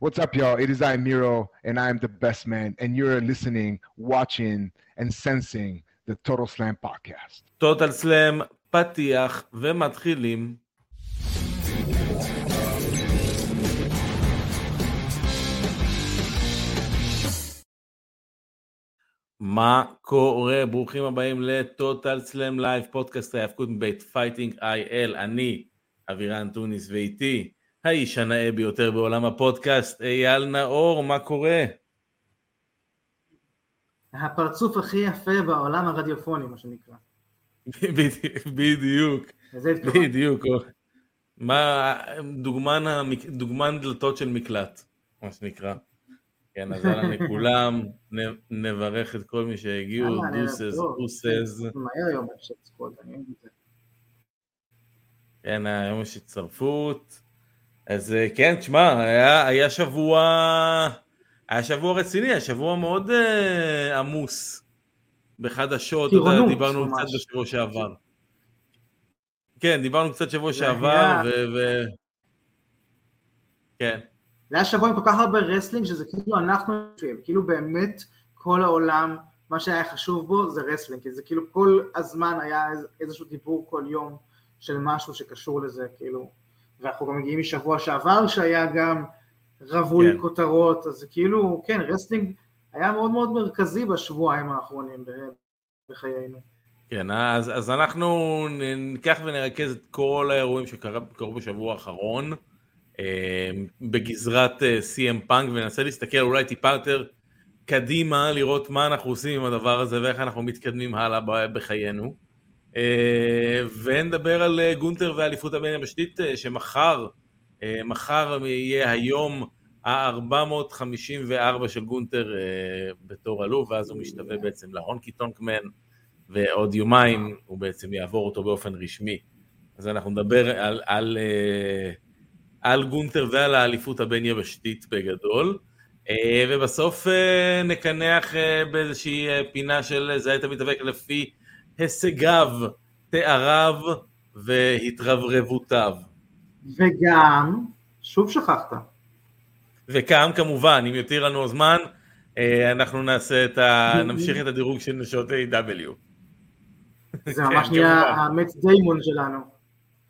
What's up, y'all? It is I, Miro, and I am the best man, and you're listening, watching, and sensing the Total Slam podcast. טוטל סלאם, פתיח ומתחילים. מה קורה? ברוכים הבאים לטוטל סלאם לייב, פודקאסט ההאבקות מבית פייטינג איי-אל. אני אבירן טוניס ואיתי האיש הנאה ביותר בעולם הפודקאסט, אייל נאור, מה קורה? הפרצוף הכי יפה בעולם הרדיופוני, מה שנקרא. בדיוק. בדיוק. מה, דוגמן, המק- דוגמן דלתות של מקלט, מה שנקרא. כן, אז אהלן לכולם, נברך את כל מי שהגיעו, דוסס. דוסס. זה. כן, היום יש הצטרפות. אז אה, כן, תשמע, היה, היה שבוע, היה שבוע רציני, היה שבוע מאוד אה, עמוס בחדשות, אתה יודע, דיברנו ממש. קצת בשבוע שעבר. כן, דיברנו קצת שבוע שעבר, היה- ו... ו... כן, זה היה שבוע עם כל כך הרבה wrestling, שזה כאילו אנחנו יושבים, כאילו באמת כל העולם, מה שהיה חשוב בו זה wrestling, כי זה כאילו כל הזמן היה איז- איזשהו דיבור כל יום של משהו שקשור לזה, כאילו, ואנחנו גם מגיעים משבוע שעבר שהיה גם רווי כן. כותרות, אז כאילו, כן, wrestling היה מאוד מאוד מרכזי בשבועיים האחרונים בחיינו. כן, אז, אז אנחנו ניקח ונרכז את כל האירועים שקרו בשבוע האחרון אה, בגזרת אה, CM פאנק וננסה להסתכל אולי טיפה יותר קדימה, לראות מה אנחנו עושים עם הדבר הזה ואיך אנחנו מתקדמים הלאה בחיינו. אה, ונדבר על אה, גונטר והאליפות הבין יבשתית אה, שמחר, מחר יהיה היום ה-454 של גונטר בתור אלוף, ואז הוא משתווה בעצם להונקי טונקמן. ועוד יומיים הוא בעצם יעבור אותו באופן רשמי. אז אנחנו נדבר על, על, על גונטר ועל האליפות הבין יבשתית בגדול, ובסוף נקנח באיזושהי פינה של זהה את המתאבק לפי הישגיו, תאריו והתרברבותיו. וגם, שוב שכחת, וכאן כמובן, אם יותיר לנו הזמן, אה, אנחנו נעשה את ה... נמשיך את הדירוג של נשות A.W. זה כן, ממש נהיה. המץ דיימון שלנו.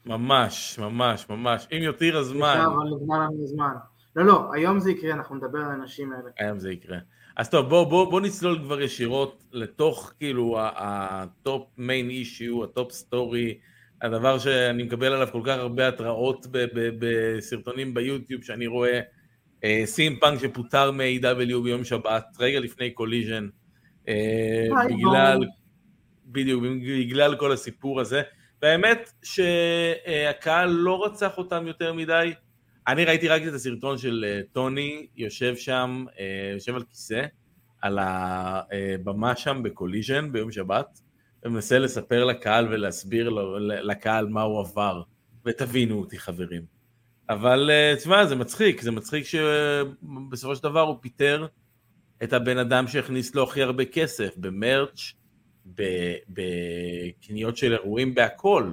ממש, ממש, ממש. אם יותיר הזמן, אבל נגמר לנו זמן. לא, לא, היום זה יקרה, אנחנו נדבר על האנשים האלה. היום זה יקרה. אז טוב, בוא, בוא, בוא נצלול כבר ישירות לתוך כאילו ה top main issue, ה top story, הדבר שאני מקבל עליו כל כך הרבה התראות בסרטונים ביוטיוב שאני רואה, אה, סי.אם פאנק שפוטר מ-AEW ביום שבת, רגע לפני קוליז'ן, אה, בגלל. בדיוק, בגלל כל הסיפור הזה, והאמת שהקהל לא רצח אותם יותר מדי, אני ראיתי רק את הסרטון של אה, טוני יושב שם, אה, יושב על כיסא, על הבמה שם בקוליז'ן ביום שבת, ומנסה לספר לקהל ולהסביר לקהל מה הוא עבר, ותבינו אותי חברים. אבל אה, תשמע, זה מצחיק, זה מצחיק שבסופו של דבר הוא פיטר את הבן אדם שהכניס לו הכי הרבה כסף, במרץ', בקניות של אירועים, בהכל.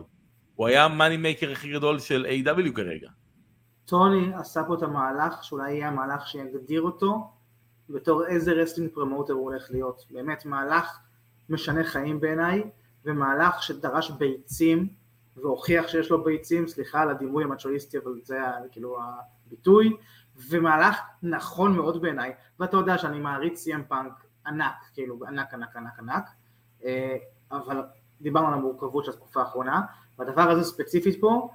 הוא היה ה money maker הכי גדול של AEW כרגע. טוני עשה פה את המהלך, שאולי יהיה המהלך שיגדיר אותו, בתור איזה wrestling promoter הוא הולך להיות. באמת מהלך משנה חיים בעיניי, ומהלך שדרש ביצים, והוכיח שיש לו ביצים, סליחה על הדימוי המצ'ואיסטי, אבל זה היה כאילו הביטוי, ומהלך נכון מאוד בעיניי, ואתה יודע שאני מעריץ סי.אם פאנק ענק, כאילו ענק ענק ענק ענק, אה, אבל דיברנו על המורכבות של התקופה האחרונה, והדבר הזה ספציפית פה,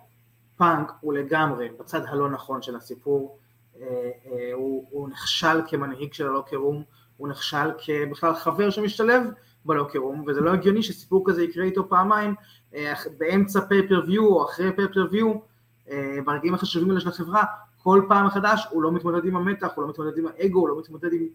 פאנק הוא לגמרי בצד הלא נכון של הסיפור, אה, אה, הוא, הוא נכשל כמנהיג של ה locker room, הוא נכשל כבכלל חבר שמשתלב ב locker room, וזה לא הגיוני שסיפור כזה יקרה איתו פעמיים, אה, באמצע pay-per-view או אחרי pay-per-view, ברגעים החשובים האלה של החברה, כל פעם מחדש הוא לא מתמודד עם המתח, הוא לא מתמודד עם האגו, הוא לא מתמודד עם,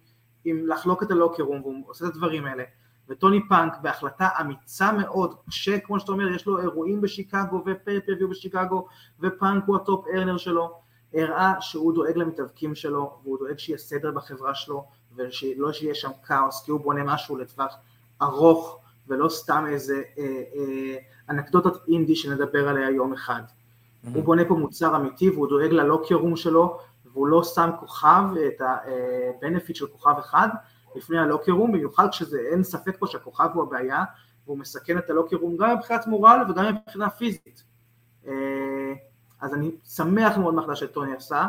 עם לחלוק את ה locker room, והוא עושה את הדברים האלה. וטוני קאן בהחלטה אמיצה מאוד, שכמו שאתה אומר יש לו אירועים בשיקגו ו pay-per-view בשיקגו ופאנק הוא ה top earner שלו, הראה שהוא דואג למתאבקים שלו והוא דואג שיהיה סדר בחברה שלו ולא שיהיה שם כאוס כי הוא בונה משהו לטווח ארוך ולא סתם איזה אה, אה, אנקדוטת אינדי שנדבר עליה יום אחד. הוא בונה פה מוצר אמיתי והוא דואג ללוקרום שלו והוא לא שם כוכב, את ה-benefit של כוכב אחד לפני הלוקר רום, במיוחד כשזה אין ספק פה שהכוכב הוא הבעיה, והוא מסכן את הלוקר רום גם מבחינת מורל וגם מבחינה פיזית. אז אני שמח מאוד מהחלטה שטוני עשה,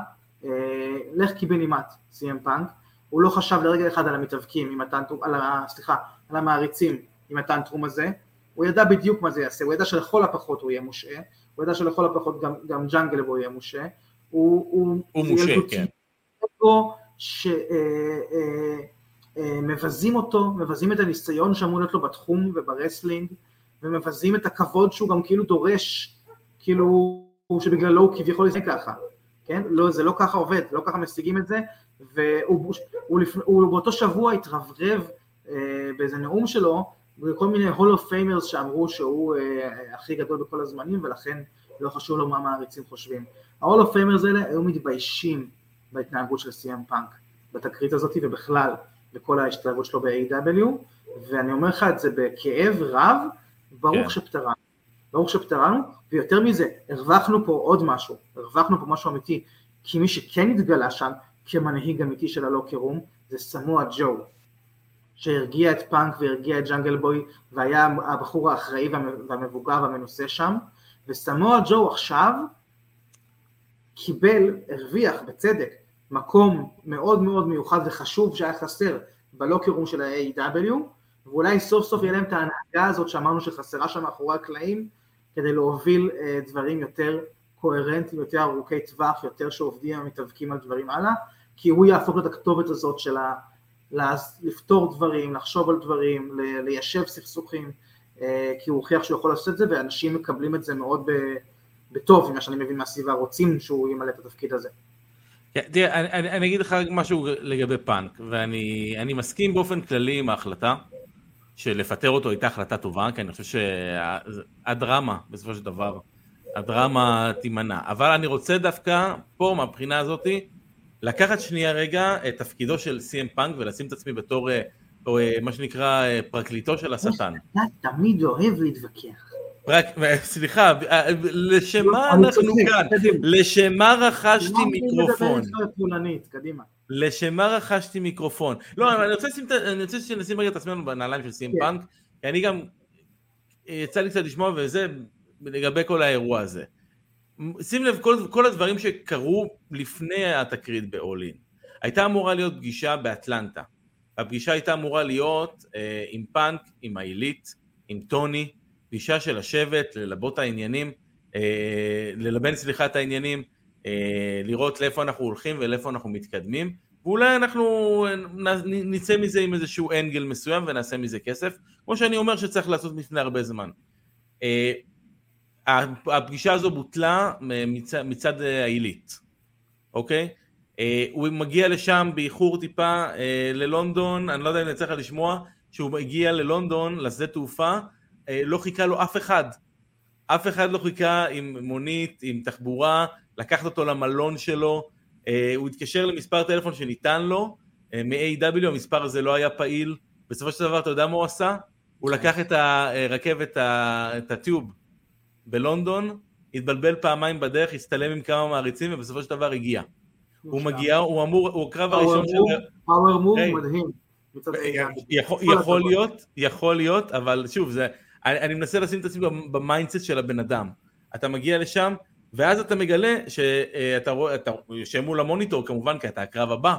לך קיבינימט, סיים פאנק, הוא לא חשב לרגע אחד על המתאבקים, עם הטנטרום, על ה... סליחה, על המעריצים עם ה tantrum הזה, הוא ידע בדיוק מה זה יעשה, הוא ידע שלכל הפחות הוא יהיה מושעה, הוא ידע שלכל הפחות גם, גם ג'אנגל בוי יהיה מושעה, הוא, הוא, הוא מושעה, כן. שמבזים אה, אה, אותו, מבזים את הניסיון שאמור להיות לו בתחום וב wrestling, ומבזים את הכבוד שהוא גם כאילו דורש, כאילו שבגללו הוא כביכול יעשה ככה, כן? לא, זה לא ככה עובד, לא ככה משיגים את זה, והוא הוא, הוא באותו שבוע התרברב אה, באיזה נאום שלו, וכל מיני Hall of Famers שאמרו שהוא אה, הכי גדול בכל הזמנים, ולכן לא חשוב לו מה המעריצים חושבים. ה Hall of Famers האלה היו מתביישים בהתנהגות של סי.אם פאנק, בתקרית הזאת ובכלל בכל ההשתלבות שלו ב-AEW, ואני אומר לך את זה בכאב רב, ברוך כן. שפטרנו. ברוך שפטרנו, ויותר מזה, הרווחנו פה עוד משהו, הרווחנו פה משהו אמיתי, כי מי שכן התגלה שם כמנהיג אמיתי של הלוקר רום, זה סמואל ג'ו, שהרגיע את פאנק והרגיע את ג'אנגל בוי, והיה הבחור האחראי והמבוגר והמנוסה שם, וסמואל ג'ו עכשיו קיבל, הרוויח בצדק, מקום מאוד מאוד מיוחד וחשוב שהיה חסר בלוקר רום של ה-AW, ואולי סוף סוף יהיה להם את ההנהגה הזאת שאמרנו שחסרה שם מאחורי הקלעים, כדי להוביל אה, דברים יותר קוהרנטיים, יותר ארוכי טווח, יותר שעובדים המתאבקים על דברים הלאה, כי הוא יהפוך את הכתובת הזאת של ה... לפתור דברים, לחשוב על דברים, ליישב סכסוכים, אה, כי הוא הוכיח שהוא יכול לעשות את זה, ואנשים מקבלים את זה מאוד בטוב, ממה שאני מבין מהסביבה, רוצים שהוא ימלא את התפקיד הזה. תראה, אני, אני אגיד לך משהו לגבי פאנק, ואני מסכים באופן כללי עם ההחלטה, שלפטר אותו הייתה החלטה טובה, כי אני חושב שהדרמה, בסופו של דבר, הדרמה תימנע. אבל אני רוצה דווקא, פה, מהבחינה הזאתי, לקחת שנייה רגע את תפקידו של סי.אם פאנק ולשים את עצמי בתור, אה, או, אה, מה שנקרא, אה, פרקליטו של השטן. אתה תמיד אוהב להתווכח. פרק, סליחה, לשם מה אנחנו כאן? לשם מה רכשתי מיקרופון? לשם מה רכשתי מיקרופון? לא, אבל אני רוצה שנשים רגע את עצמנו בנעליים של סי.אם כן. פאנק, כי אני גם, יצא לי קצת לשמוע וזה, לגבי כל האירוע הזה. שים לב, כל, כל הדברים שקרו לפני התקרית באולין. הייתה אמורה להיות פגישה באטלנטה. הפגישה הייתה אמורה להיות אה, עם פאנק, עם העילית, עם טוני, פגישה של לשבת, ללבות העניינים, אה, ללבן סליחה את העניינים, אה, לראות לאיפה אנחנו הולכים ולאיפה אנחנו מתקדמים, ואולי אנחנו נצא מזה עם איזשהו אנגל מסוים ונעשה מזה כסף, כמו שאני אומר שצריך לעשות לפני הרבה זמן. אה, הפגישה הזו בוטלה מצד, מצד העילית, אוקיי? אה, הוא מגיע לשם באיחור טיפה אה, ללונדון, אני לא יודע אם יצא לך לשמוע, שהוא הגיע ללונדון, לשדה תעופה, אה, לא חיכה לו אף אחד. אף אחד לא חיכה עם מונית, עם תחבורה, לקחת אותו למלון שלו, הוא התקשר למספר טלפון שניתן לו, מ-AW, המספר הזה לא היה פעיל, בסופו של דבר אתה יודע מה הוא עשה? הוא לקח את הרכבת, את הטיוב, בלונדון, התבלבל פעמיים בדרך, הסתלם עם כמה מעריצים ובסופו של דבר הגיע. הוא מגיע, הוא אמור, הוא הקרב הראשון של... פאוור מוב מדהים. יכול להיות, יכול להיות, אבל שוב, זה, אני מנסה לשים את עצמי ב mindset של הבן אדם. אתה מגיע לשם, ואז אתה מגלה שאתה רואה, אתה יושב מול המוניטור כמובן, כי אתה הקרב הבא,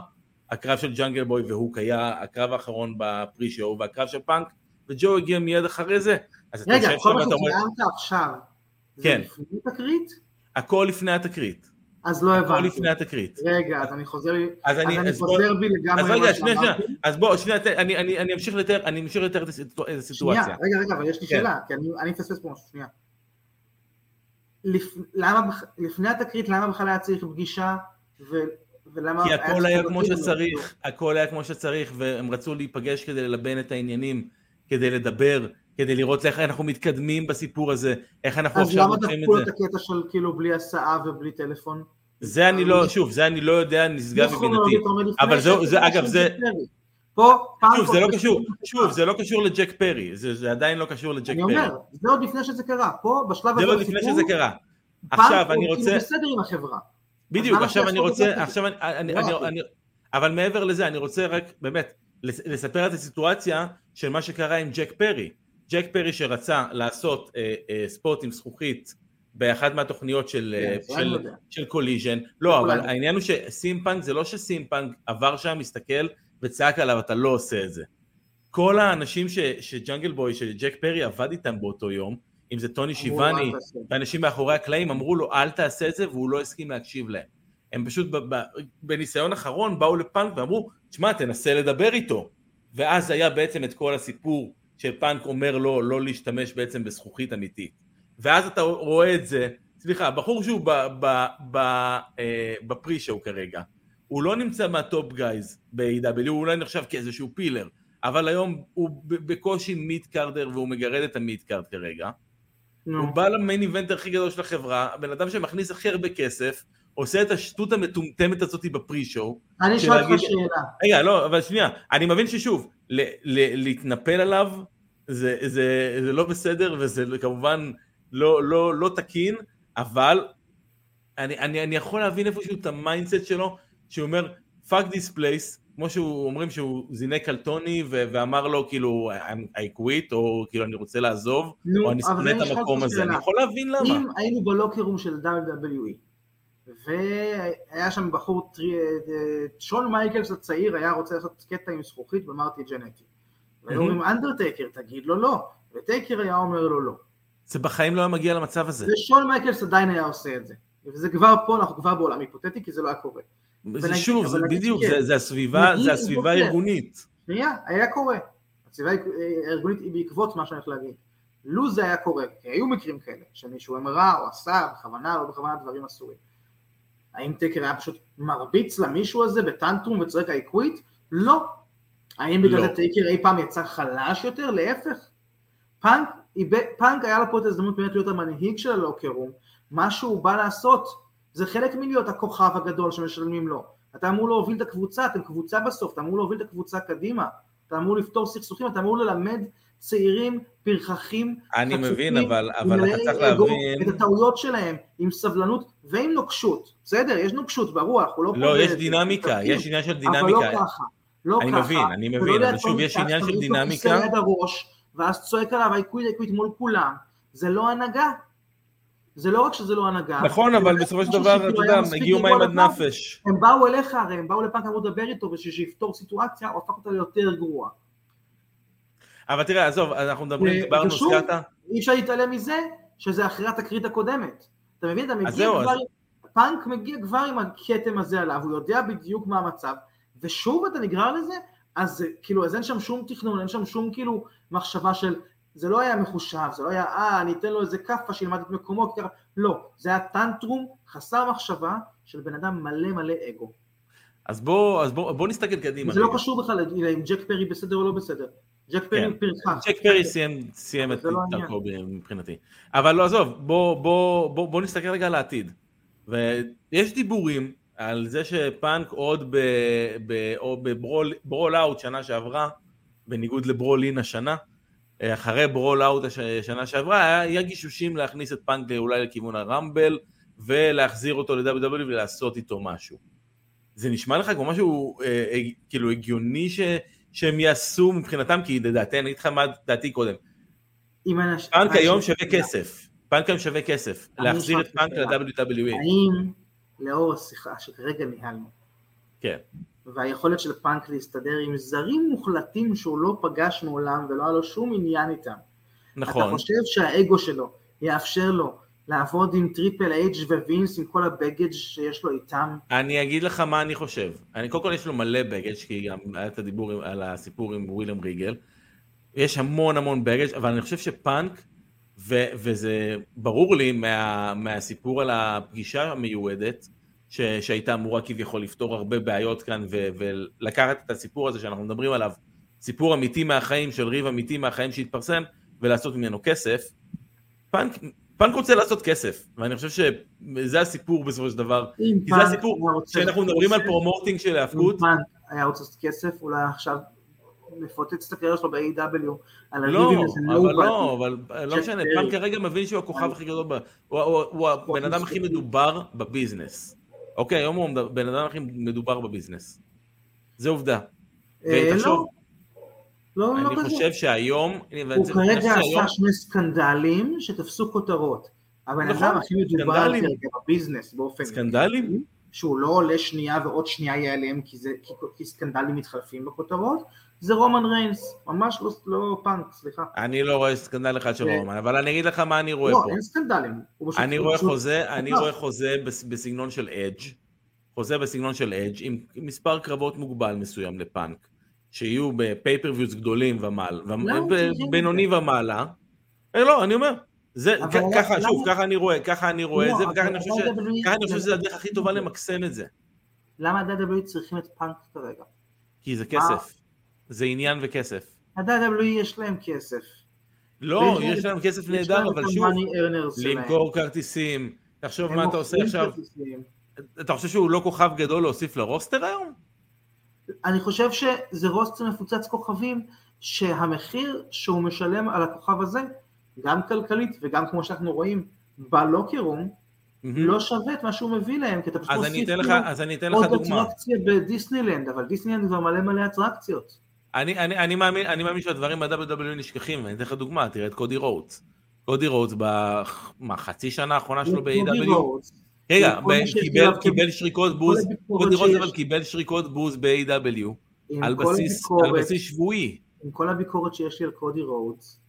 הקרב של ג'אנגל בוי והוק היה הקרב האחרון ב pre-show, והקרב של פאנק, וג'ו הגיע מיד אחרי זה. רגע, כל מה שציינת עכשיו, כן. זה לפני התקרית? הכל לפני התקרית. אז לא הבנתי. הכל לפני התקרית. רגע, אז אני חוזר, אז אני, אז חוזר בי לגמרי. אז רגע, שנייה, שנייה. אז בוא, שנייה, אני, אני, אני אמשיך לתאר, אני אמשיך לתאר את הסיטואציה. שנייה, רגע, רגע, אבל יש לי כן. שאלה, כי אני, מפספס פה משהו, שנייה. לפ, למה, לפני התקרית, למה בכלל היה צריך פגישה, ו, ולמה... כי הכל היה כמו שצריך, הכל היה כמו שצריך, והם רצו להיפגש כדי ללבן את העניינים, כדי לדבר. כדי לראות איך אנחנו מתקדמים בסיפור הזה, איך אנחנו עכשיו לוקחים את זה. אז למה דחפו את הקטע של כאילו בלי הסעה ובלי טלפון? זה אני לא, שוב, זה אני לא יודע, נשגב מבינתי. אבל זה, אגב, זה... שוב, זה לא קשור, שוב, זה לא קשור לג'ק פרי, זה עדיין לא קשור לג'ק פרי. אני אומר, זה עוד לפני שזה קרה, פה, בשלב הזה, זה עוד לפני שזה קרה. עכשיו, אני רוצה... פאנק הוא בסדר עם החברה. בדיוק, עכשיו אני רוצה, עכשיו אני, אני, לא אבל מעבר לזה, אני רוצה רק באמת לס- לספר את הסיטואציה של מה שקרה עם ג'ק פרי. ג'ק פרי שרצה לעשות אה, אה, ספורט עם זכוכית באחת מהתוכניות של, כן, אה, של, יודע. של קוליז'ן, לא, אבל. העניין הוא שסי.אם פאנק זה לא שסי.אם פאנק עבר שם, מסתכל וצעק עליו, אתה לא עושה את זה. כל האנשים ש, שג'אנגל בוי, שג'ק פרי עבד איתם באותו יום, אם זה טוני שיבאני. ואנשים מאחורי הקלעים אמרו לו אל תעשה את זה והוא לא הסכים להקשיב להם. הם פשוט ב- ב- בניסיון אחרון באו לפאנק ואמרו תשמע תנסה לדבר איתו ואז היה בעצם את כל הסיפור של פאנק אומר לו לא להשתמש בעצם בזכוכית אמיתית ואז אתה רואה את זה סליחה בחור שהוא ב- ב- ב- אה, ב pre-show כרגע הוא לא נמצא מה top guys ב-AEW הוא אולי נחשב כאיזשהו filler אבל היום הוא בקושי mid-carder והוא מגרד את ה mid-card כרגע נו. הוא בא ל main event הכי גדול של החברה, הבן אדם שמכניס הכי הרבה כסף, עושה את השטות המטומטמת הזאת ב pre-show. אני אשאל אותך שאלה. רגע, לא, אבל שנייה, אני מבין ששוב, ל- ל- להתנפל עליו זה, זה, זה לא בסדר וזה כמובן לא, לא, לא תקין, אבל אני, אני, אני יכול להבין איפשהו את ה mindset שלו, שהוא אומר, fuck this place, כמו שהוא אומרים שהוא זינק על טוני ו- ואמר לו כאילו I quit, או כאילו אני רוצה לעזוב, נו, או אני שונא את המקום הזה, שאלה. אני יכול להבין למה. אם היינו ב locker room של WWE, והיה שם בחור, טרי- אה, שון מייקלס הצעיר היה רוצה לעשות קטע עם זכוכית במרטי ג'נטי. והיו אומרים אנדרטייקר, תגיד לו לא, וטייקר היה אומר לו לא. זה בחיים לא היה מגיע למצב הזה. ושון מייקלס עדיין היה עושה את זה. וזה כבר פה, אנחנו כבר בעולם היפותטי, כי זה לא היה קורה. זה שוב, זה בדיוק. זה- זה הסביבה, זה הסביבה. הארגונית. שנייה, היה קורה. הסביבה אה, הארגונית היא בעקבות מה שאני הולך להגיד. לו זה היה קורה, כי היו מקרים כאלה, שמישהו אמרה או עשה, בכוונה או לא בכוונה דברים אסורים. האם טקר היה פשוט מרביץ למישהו הזה בטנטרום וצועק I quit? לא. האם בגלל לא. זה טייקר אי פעם יצא חלש יותר? להפך. פאנק, פאנק היה לו פה את ההזדמנות באמת להיות המנהיג של ה locker room, מה שהוא בא לעשות, זה חלק מלהיות הכוכב הגדול שמשלמים לו. אתה אמור להוביל את הקבוצה, אתם קבוצה בסוף, אתה אמור להוביל את הקבוצה קדימה, אתה אמור לפתור סכסוכים, אתה אמור ללמד צעירים פרחחים, אני חצופים, מבין, אבל אבל אתה צריך להבין... את הטעויות שלהם, עם סבלנות ועם נוקשות, בסדר, יש נוקשות ברוח, הוא לא... לא, יש דינמיקה, בתפקיד. יש עניין של אבל לא דינמיקה. ככה, לא אני ככה. מבין, אני ולא מבין, אבל שוב, יש עניין של דינמיקה. ואז צועק עליו, I quit, I quit מול כולם, זה לא הנהגה. זה לא רק שזה לא הנהגה. נכון, אבל בסופו של דבר, אתה יודע, הגיעו מים עד. נפש. הם באו אליך, הרי הם באו לפאנק, אמרו לדבר איתו, בשביל שיפתור סיטואציה, הוא הפך אותה ליותר גרועה. אבל תראה, עזוב, אנחנו מדברים, דיברנו, הזכרת, אי אפשר להתעלם מזה, שזה אחרי התקרית הקודמת. אתה מבין? אתה מגיע כבר, פאנק מגיע כבר עם הכתם הזה עליו, הוא יודע בדיוק מה המצב, ושוב אתה נגרר לזה, אז זה- כאילו, אז אין שם שום תכנון, אין שם שום כאילו מחשבה של, זה לא היה מחושב, זה לא היה, אה, אני אתן לו איזה כאפה שילמד את מקומו, ככה, לא, זה היה טנטרום חסר מחשבה של בן אדם מלא מלא אגו. אז בוא אז בוא- בוא נסתכל קדימה. זה לא. קשור בכלל אם ג'ק פרי בסדר או לא בסדר. ג'ק פרי כן. פרחח. צ'ק פרי סיים, סיים את לא דרכו מבחינתי. אבל לא, עזוב, בוא, בוא, בוא, בוא נסתכל רגע על העתיד. ויש דיבורים על זה שפאנק עוד ב, ב, או ב Brawl, Brawl Out שנה שעברה, בניגוד ל Brawl In השנה, אחרי Brawl Out השנה שעברה, היה, גישושים להכניס את פאנק אולי לכיוון ה Rumble, ולהחזיר אותו ל-WWE ולעשות איתו משהו. זה נשמע לך כמו משהו אה, אה, כאילו הגיוני ש, שהם יעשו מבחינתם, כי לדעתי, אני אגיד לך מה דעתי קודם. פאנק היום שווה כסף. פאנק היום שווה כסף. להחזיר את פאנק. ל-WWE. האם לאור השיחה שכרגע ניהלנו, כן. והיכולת של פאנק להסתדר עם זרים מוחלטים שהוא לא פגש מעולם ולא היה לו שום עניין איתם, אתה נכון. חושב שהאגו שלו יאפשר לו לעבוד עם Triple H ווינס עם כל הבגאג' שיש לו איתם? אני אגיד לך מה אני חושב. אני קודם כל יש לו מלא בגאג' כי גם היה את הדיבור על הסיפור עם וויליאם ריגל. יש המון המון בגאג' אבל אני חושב שפאנק, ו- וזה ברור לי מה- מהסיפור על הפגישה המיועדת, ש- שהייתה אמורה כביכול לפתור הרבה בעיות כאן, ו- ולקחת את הסיפור הזה שאנחנו מדברים עליו, סיפור אמיתי מהחיים של ריב אמיתי מהחיים שהתפרסם, ולעשות ממנו כסף. פאנק, פאנק רוצה לעשות כסף, ואני חושב שזה הסיפור בסופו של דבר. אם כי זה הסיפור, כשאנחנו מדברים על promoting של אם ההאבקות, פאנק היה רוצה לעשות כסף, אולי עכשיו מפוצץ את הקריירה שלו ב-AEW לא, אבל. לא, אבל לא משנה, פרי. פאנק כרגע מבין שהוא הכוכב הכי גדול, הוא- הבן אדם הכי מדובר ב business. אוקיי, היום הוא בן אדם הכי מדובר ב business. זה עובדה. אה, ותחשוב, לא, לא אני. חושב שהיום... הוא כרגע עשה שני סקנדלים שתפסו כותרות. הבן נכון, אדם הכי מדובר ב business באופן... סקנדלים? שהוא לא עולה שנייה ועוד שנייה ייעלם כי, זה, כי, כי סקנדלים מתחלפים בכותרות, זה רומן ריינס, ממש לא, לא פאנק, סליחה. אני לא רואה סקנדל אחד של זה- רומן, אבל אני אגיד לך מה אני רואה לא, פה. אין סקנדלים. אני רואה פשוט- חוזה, אני. רואה חוזה בס- בסגנון של אדג', חוזה בסגנון של אדג', עם מספר קרבות מוגבל מסוים לפאנק, שיהיו בפייפריוויוס גדולים ומעלה, את בינוני ומעלה. אה, לא, אני אומר, זה, ככה, שוב, ככה אני רואה, ככה אני רואה את לא, זה, אבל וככה אני חושב אני שזה הדרך הכי טובה למקסם את זה. למה ה-WWE צריכים את פאנק כרגע? כי זה כסף. זה עניין וכסף. ה-WWE יש להם כסף. לא, יש להם- כסף נהדר, אבל שוב. למכור כרטיסים, תחשוב מה אתה עושה עכשיו. אתה חושב שהוא לא כוכב גדול להוסיף ל roster היום? אני חושב שזה רוסטר מפוצץ כוכבים, שהמחיר שהוא משלם על הכוכב הזה, גם כלכלית וגם כמו שאנחנו רואים ב locker room, לא שווה את מה שהוא מביא להם, כי אתה פשוט מוסיף עוד. אטרקציה בדיסנילנד, אבל דיסנילנד כבר מלא מלא אטרקציות. אני, אני, אני, מאמין, אני מאמין שהדברים ב-WWE נשכחים, ואני אתן לך דוגמה, תראה את קודי רודס. קודי רודס בחצי שנה האחרונה שלו ב-AEW, רודס, רגע, קיבל, קיבל שריקות בוז, קודי רודס שיש- אבל קיבל שריקות בוז ב-AEW, עם על בסיס, על הביקורת- בסיס שבועי. עם כל הביקורת שיש לי על קודי רודס,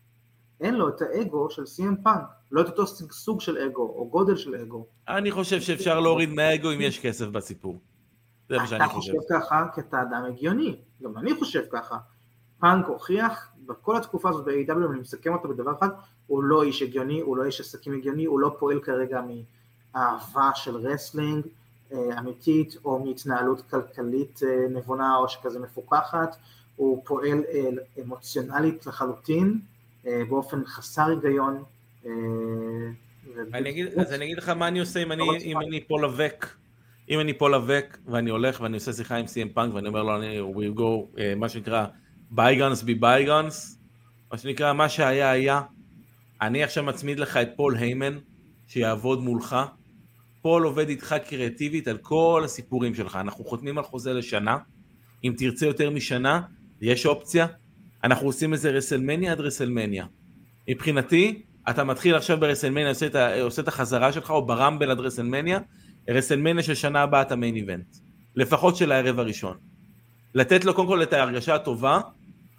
אין לו את האגו של CM פאנק, לא את אותו סוג של אגו, או גודל של אגו. אני חושב שאפשר להוריד מהאגו אם יש כסף בסיפור. זה מה שאני אתה חושב. חושב ככה כי אתה אדם הגיוני, גם אני חושב ככה. פאנק הוכיח בכל התקופה הזאת ב-AEW, אם אני מסכם אותו בדבר אחד, הוא לא איש הגיוני, הוא לא איש עסקים הגיוני, הוא לא פועל כרגע מאהבה של wrestling אה, אמיתית, או מהתנהלות כלכלית אה, נבונה, או שכזה מפוקחת, הוא פועל אה, אמוציונלית לחלוטין, באופן חסר היגיון. אז אני אגיד לך מה אני עושה אם אני, אם אני פה לבק. אם אני פה לבק ואני הולך ואני עושה שיחה עם CM פאנק ואני אומר לו, אני, we go, אה, מה שנקרא, bygones be bygones, מה שנקרא, מה שהיה היה. אני עכשיו מצמיד לך את פול היימן, שיעבוד מולך. פול עובד איתך קריאטיבית על כל הסיפורים שלך. אנחנו חותמים על חוזה לשנה. אם תרצה יותר משנה, יש אופציה. אנחנו עושים איזה WrestleMania עד WrestleMania. מבחינתי, אתה מתחיל עכשיו ב WrestleMania, עושה את, עושה את החזרה שלך, או ב Rumble עד WrestleMania, WrestleMania של שנה הבאה אתה main event. לפחות של הערב הראשון. לתת לו קודם כל את ההרגשה הטובה,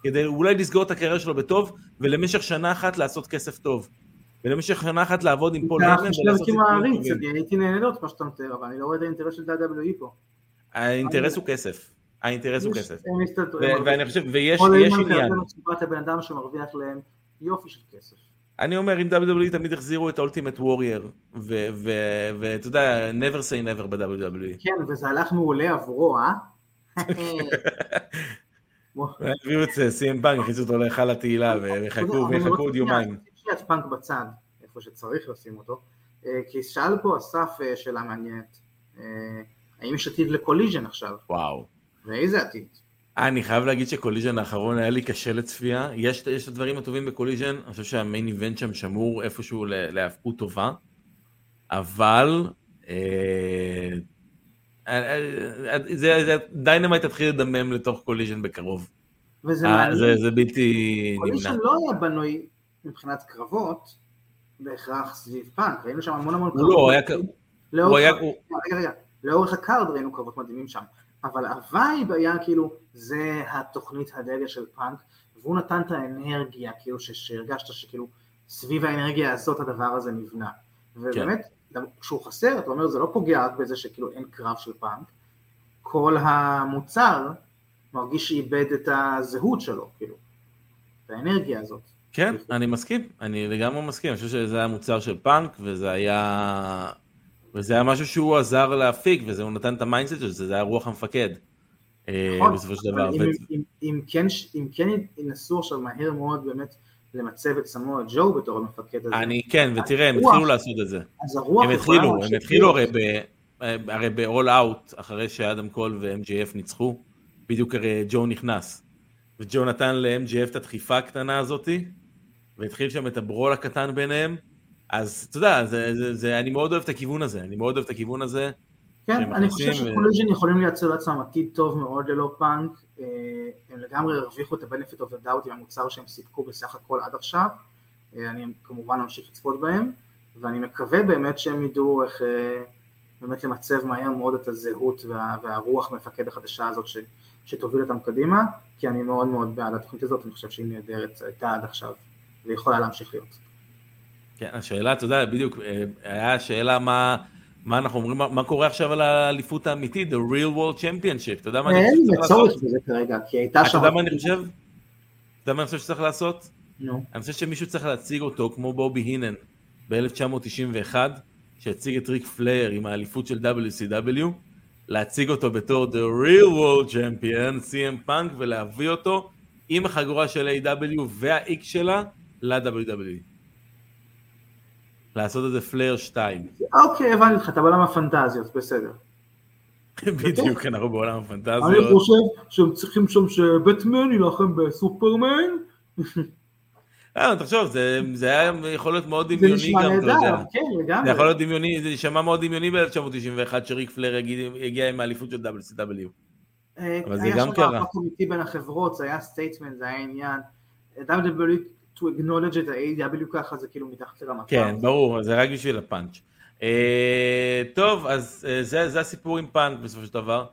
כדי אולי לסגור את הקריירה שלו בטוב, ולמשך שנה אחת לעשות כסף טוב. ולמשך שנה אחת לעבוד עם פול חושב ולעשות כמעריץ, טובים. אני הייתי נהנה לראות מה שאתה מתאר, אבל אני לא רואה את האינטרס של WWE פה. האינטרס הוא כסף. האינטרס הוא כסף. ואני חושב, ויש כל עניין. מצוות הבן אדם שמרוויח להם יופי של כסף. אני אומר, אם WWE תמיד החזירו את אולטימט וורייר, ואתה יודע, never say never ב-WWE. כן, וזה הלך מעולה עבורו, אה? הביאו את CM פאנק, הכניסו אותו להיכל התהילה, ויחכו ויחכו עוד יומיים. שנייה את פאנק בצד, איפה שצריך לשים אותו, אה, כי שאל פה אסף אה, שאלה מעניינת, אה, האם יש עתיד ל Collision עכשיו, וואו. ואיזה עתיד? אני חייב להגיד ש Collision האחרון היה לי קשה לצפייה. יש יש את הדברים הטובים ב Collision, אני חושב שה main event שם שמור איפשהו להיאבקות טובה, אבל אה, אה, אה, זה- זה- Dynamite תתחיל לדמם לתוך Collision בקרוב. וזה אה, מעניין, זה זה בלתי נמנע. Collision לא היה בנוי מבחינת קרבות, בהכרח סביב פאנק, ראינו שם המון המון הוא לא, הוא היה כ- לאורך הוא היה... רגע, רגע, לאורך ה card ראינו קרבות מדהימים שם, אבל ה vibe היה כאילו, זה התוכנית הדגל של פאנק, והוא נתן את האנרגיה, כאילו שהרגשת שכאילו סביב האנרגיה הזאת הדבר הזה נבנה. ובאמת, גם כשהוא חסר, אתה אומר, זה לא פוגע רק בזה שכאילו אין קרב של פאנק, כל המוצר מרגיש שאיבד את הזהות שלו, כאילו, את האנרגיה הזאת. כן, אני מסכים, אני לגמרי מסכים, אני חושב שזה היה מוצר של פאנק, וזה היה... וזה היה משהו שהוא עזר להפיק, וזה, הוא נתן את ה mindset של זה, היה רוח המפקד. אה, נכון, בסופו של דבר. אם- אם- אם כן- אם כן ינסו עכשיו מהר מאוד באמת למצב את סמואל ג'ו בתור המפקד הזה, אני, כן, ותראה, הם התחילו לעשות את זה. אז הרוח הם התחילו, הם התחילו הרי. ב... הרי ב-all out, אחרי שאדם קול ו-MJF ניצחו, בדיוק הרי ג'ו נכנס. וג'ו נתן ל-MJF את הדחיפה הקטנה הזאתי, והתחיל שם את הברול הקטן ביניהם, אז אתה יודע, זה, זה, זה, אני מאוד אוהב את הכיוון הזה, אני מאוד אוהב את הכיוון הזה. כן, אני חושב שקולוז'ן יכולים לייצר לעצמם עתיד טוב מאוד ללא פאנק, אה, הם לגמרי הרוויחו את ה-benefit of the doubt עם המוצר שהם סיפקו בסך הכל עד עכשיו, אה, אני כמובן ממשיך לצפות בהם, ואני מקווה באמת שהם ידעו איך אה, באמת למצב מהר מאוד את הזהות וה, והרוח מפקד החדשה הזאת ש, שתוביל אותם קדימה, כי אני מאוד מאוד בעד התוכנית הזאת, אני חושב שהיא נהדרת, הייתה עד עכשיו, ויכולה להמשיך להיות. כן, השאלה, אתה יודע, בדיוק, היה שאלה מה... מה אנחנו אומרים, מה קורה עכשיו על האליפות האמיתית, the real world championship, אתה יודע מה אני חושב שצריך לעשות? אין צורך בזה כרגע, כי הייתה שם... אתה יודע מה אני חושב? אתה יודע מה אני חושב שצריך לעשות? נו. אני חושב שמישהו צריך להציג אותו כמו בובי הינאן ב-1991, שהציג את ריק פלייר עם האליפות של WCW, להציג אותו בתור the real world champion, CM פאנק, ולהביא אותו עם החגורה של AEW וה-X שלה ל-WWE. לעשות את זה פלייר 2. אוקיי, הבנתי אותך, אתה בעולם הפנטזיות, בסדר. בדיוק, אנחנו בעולם הפנטזיות. אני חושב שהם צריכים שם שבטמן יילחם בסופרמן. אה, תחשוב, זה היה יכול להיות מאוד דמיוני גם, אתה יודע. כן, לגמרי. זה יכול להיות דמיוני, זה יישמע מאוד דמיוני ב-1991 שריק פלייר הגיע עם האליפות של WCW. אה, אבל זה גם קרה. היה שם מאבק אמיתי בין החברות, זה היה statement, זה היה עניין. WWE to acknowledge את ה-AEW ככה זה כאילו מתחת לרמת כן, ברור, זה רק בשביל הפאנץ'. Uh, טוב, אז uh, זה, זה הסיפור עם פאנק בסופו של דבר.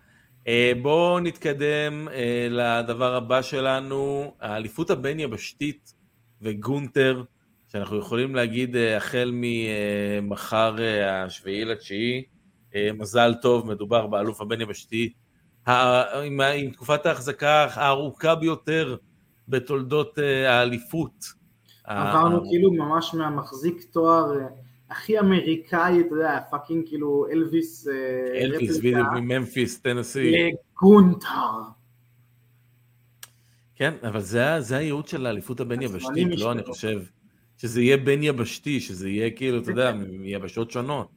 Uh, בואו נתקדם uh, לדבר הבא שלנו, האליפות הבין-יבשתית וגונטר, שאנחנו יכולים להגיד uh, החל ממחר uh, השביעי לתשיעי, uh, מזל טוב, מדובר באלוף הבין-יבשתי, עם, עם תקופת ההחזקה הארוכה ביותר בתולדות uh, האליפות. עברנו כאילו ממש מהמחזיק תואר אה, הכי אמריקאי, אתה יודע, fucking כאילו אלוויס... אה, אלוויס, בדיוק מממפיס, טנסי. לגונטר. כן, אבל זה, זה הייעוד של האליפות הבין יבשתית, לא, אני חושב. שזה יהיה בין יבשתי, שזה יהיה כאילו, אתה יודע, כן. מיבשות שונות.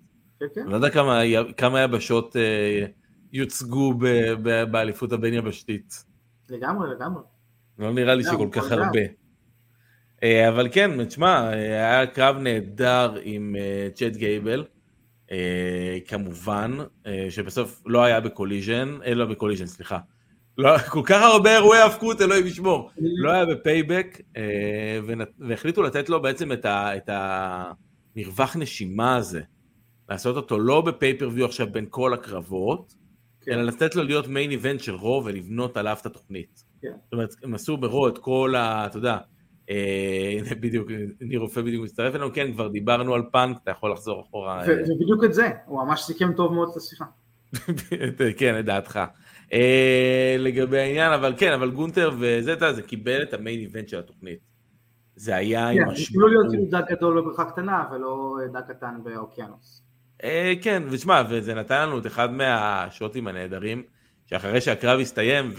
כן, כן. אני לא יודע כמה, כמה יבשות אה, יוצגו באליפות הבין יבשתית. לגמרי, לגמרי. לא נראה לי שכל כך הרבה. אה, אבל כן, תשמע, היה קרב נהדר עם אה, צ'אט גייבל, אה, כמובן, שבסוף לא היה בקוליז'ן, לא בקוליז'ן, סליחה. לא, כל כך הרבה אירועי האבקות, אלוהים ישמור. לא היה בפייבק, והחליטו לתת לו בעצם את המרווח נשימה הזה. לעשות אותו לא בפייפריוויו עכשיו בין כל הקרבות, כן. אלא לתת לו להיות מיין איבנט של רו ולבנות עליו את התוכנית. כן. זאת אומרת, הם עשו ברו את כל ה... אתה יודע, אה, בדיוק, ניר רופא בדיוק מצטרף אלינו, כן, כבר דיברנו על פאנק, אתה יכול לחזור אחורה. ובדיוק את זה, הוא ממש סיכם טוב מאוד את השיחה. כן, את דעתך. אה, לגבי העניין, אבל כן, אבל גונטר וזה, זה קיבל את המיין איבנט של התוכנית. זה היה עם השמעות. כן, לא להיות כאילו דג גדול בבריכה קטנה, ולא דג קטן באוקיינוס. אה, כן, ותשמע, וזה נתן לנו את אחד מהשוטים הנהדרים, שאחרי שהקרב הסתיים,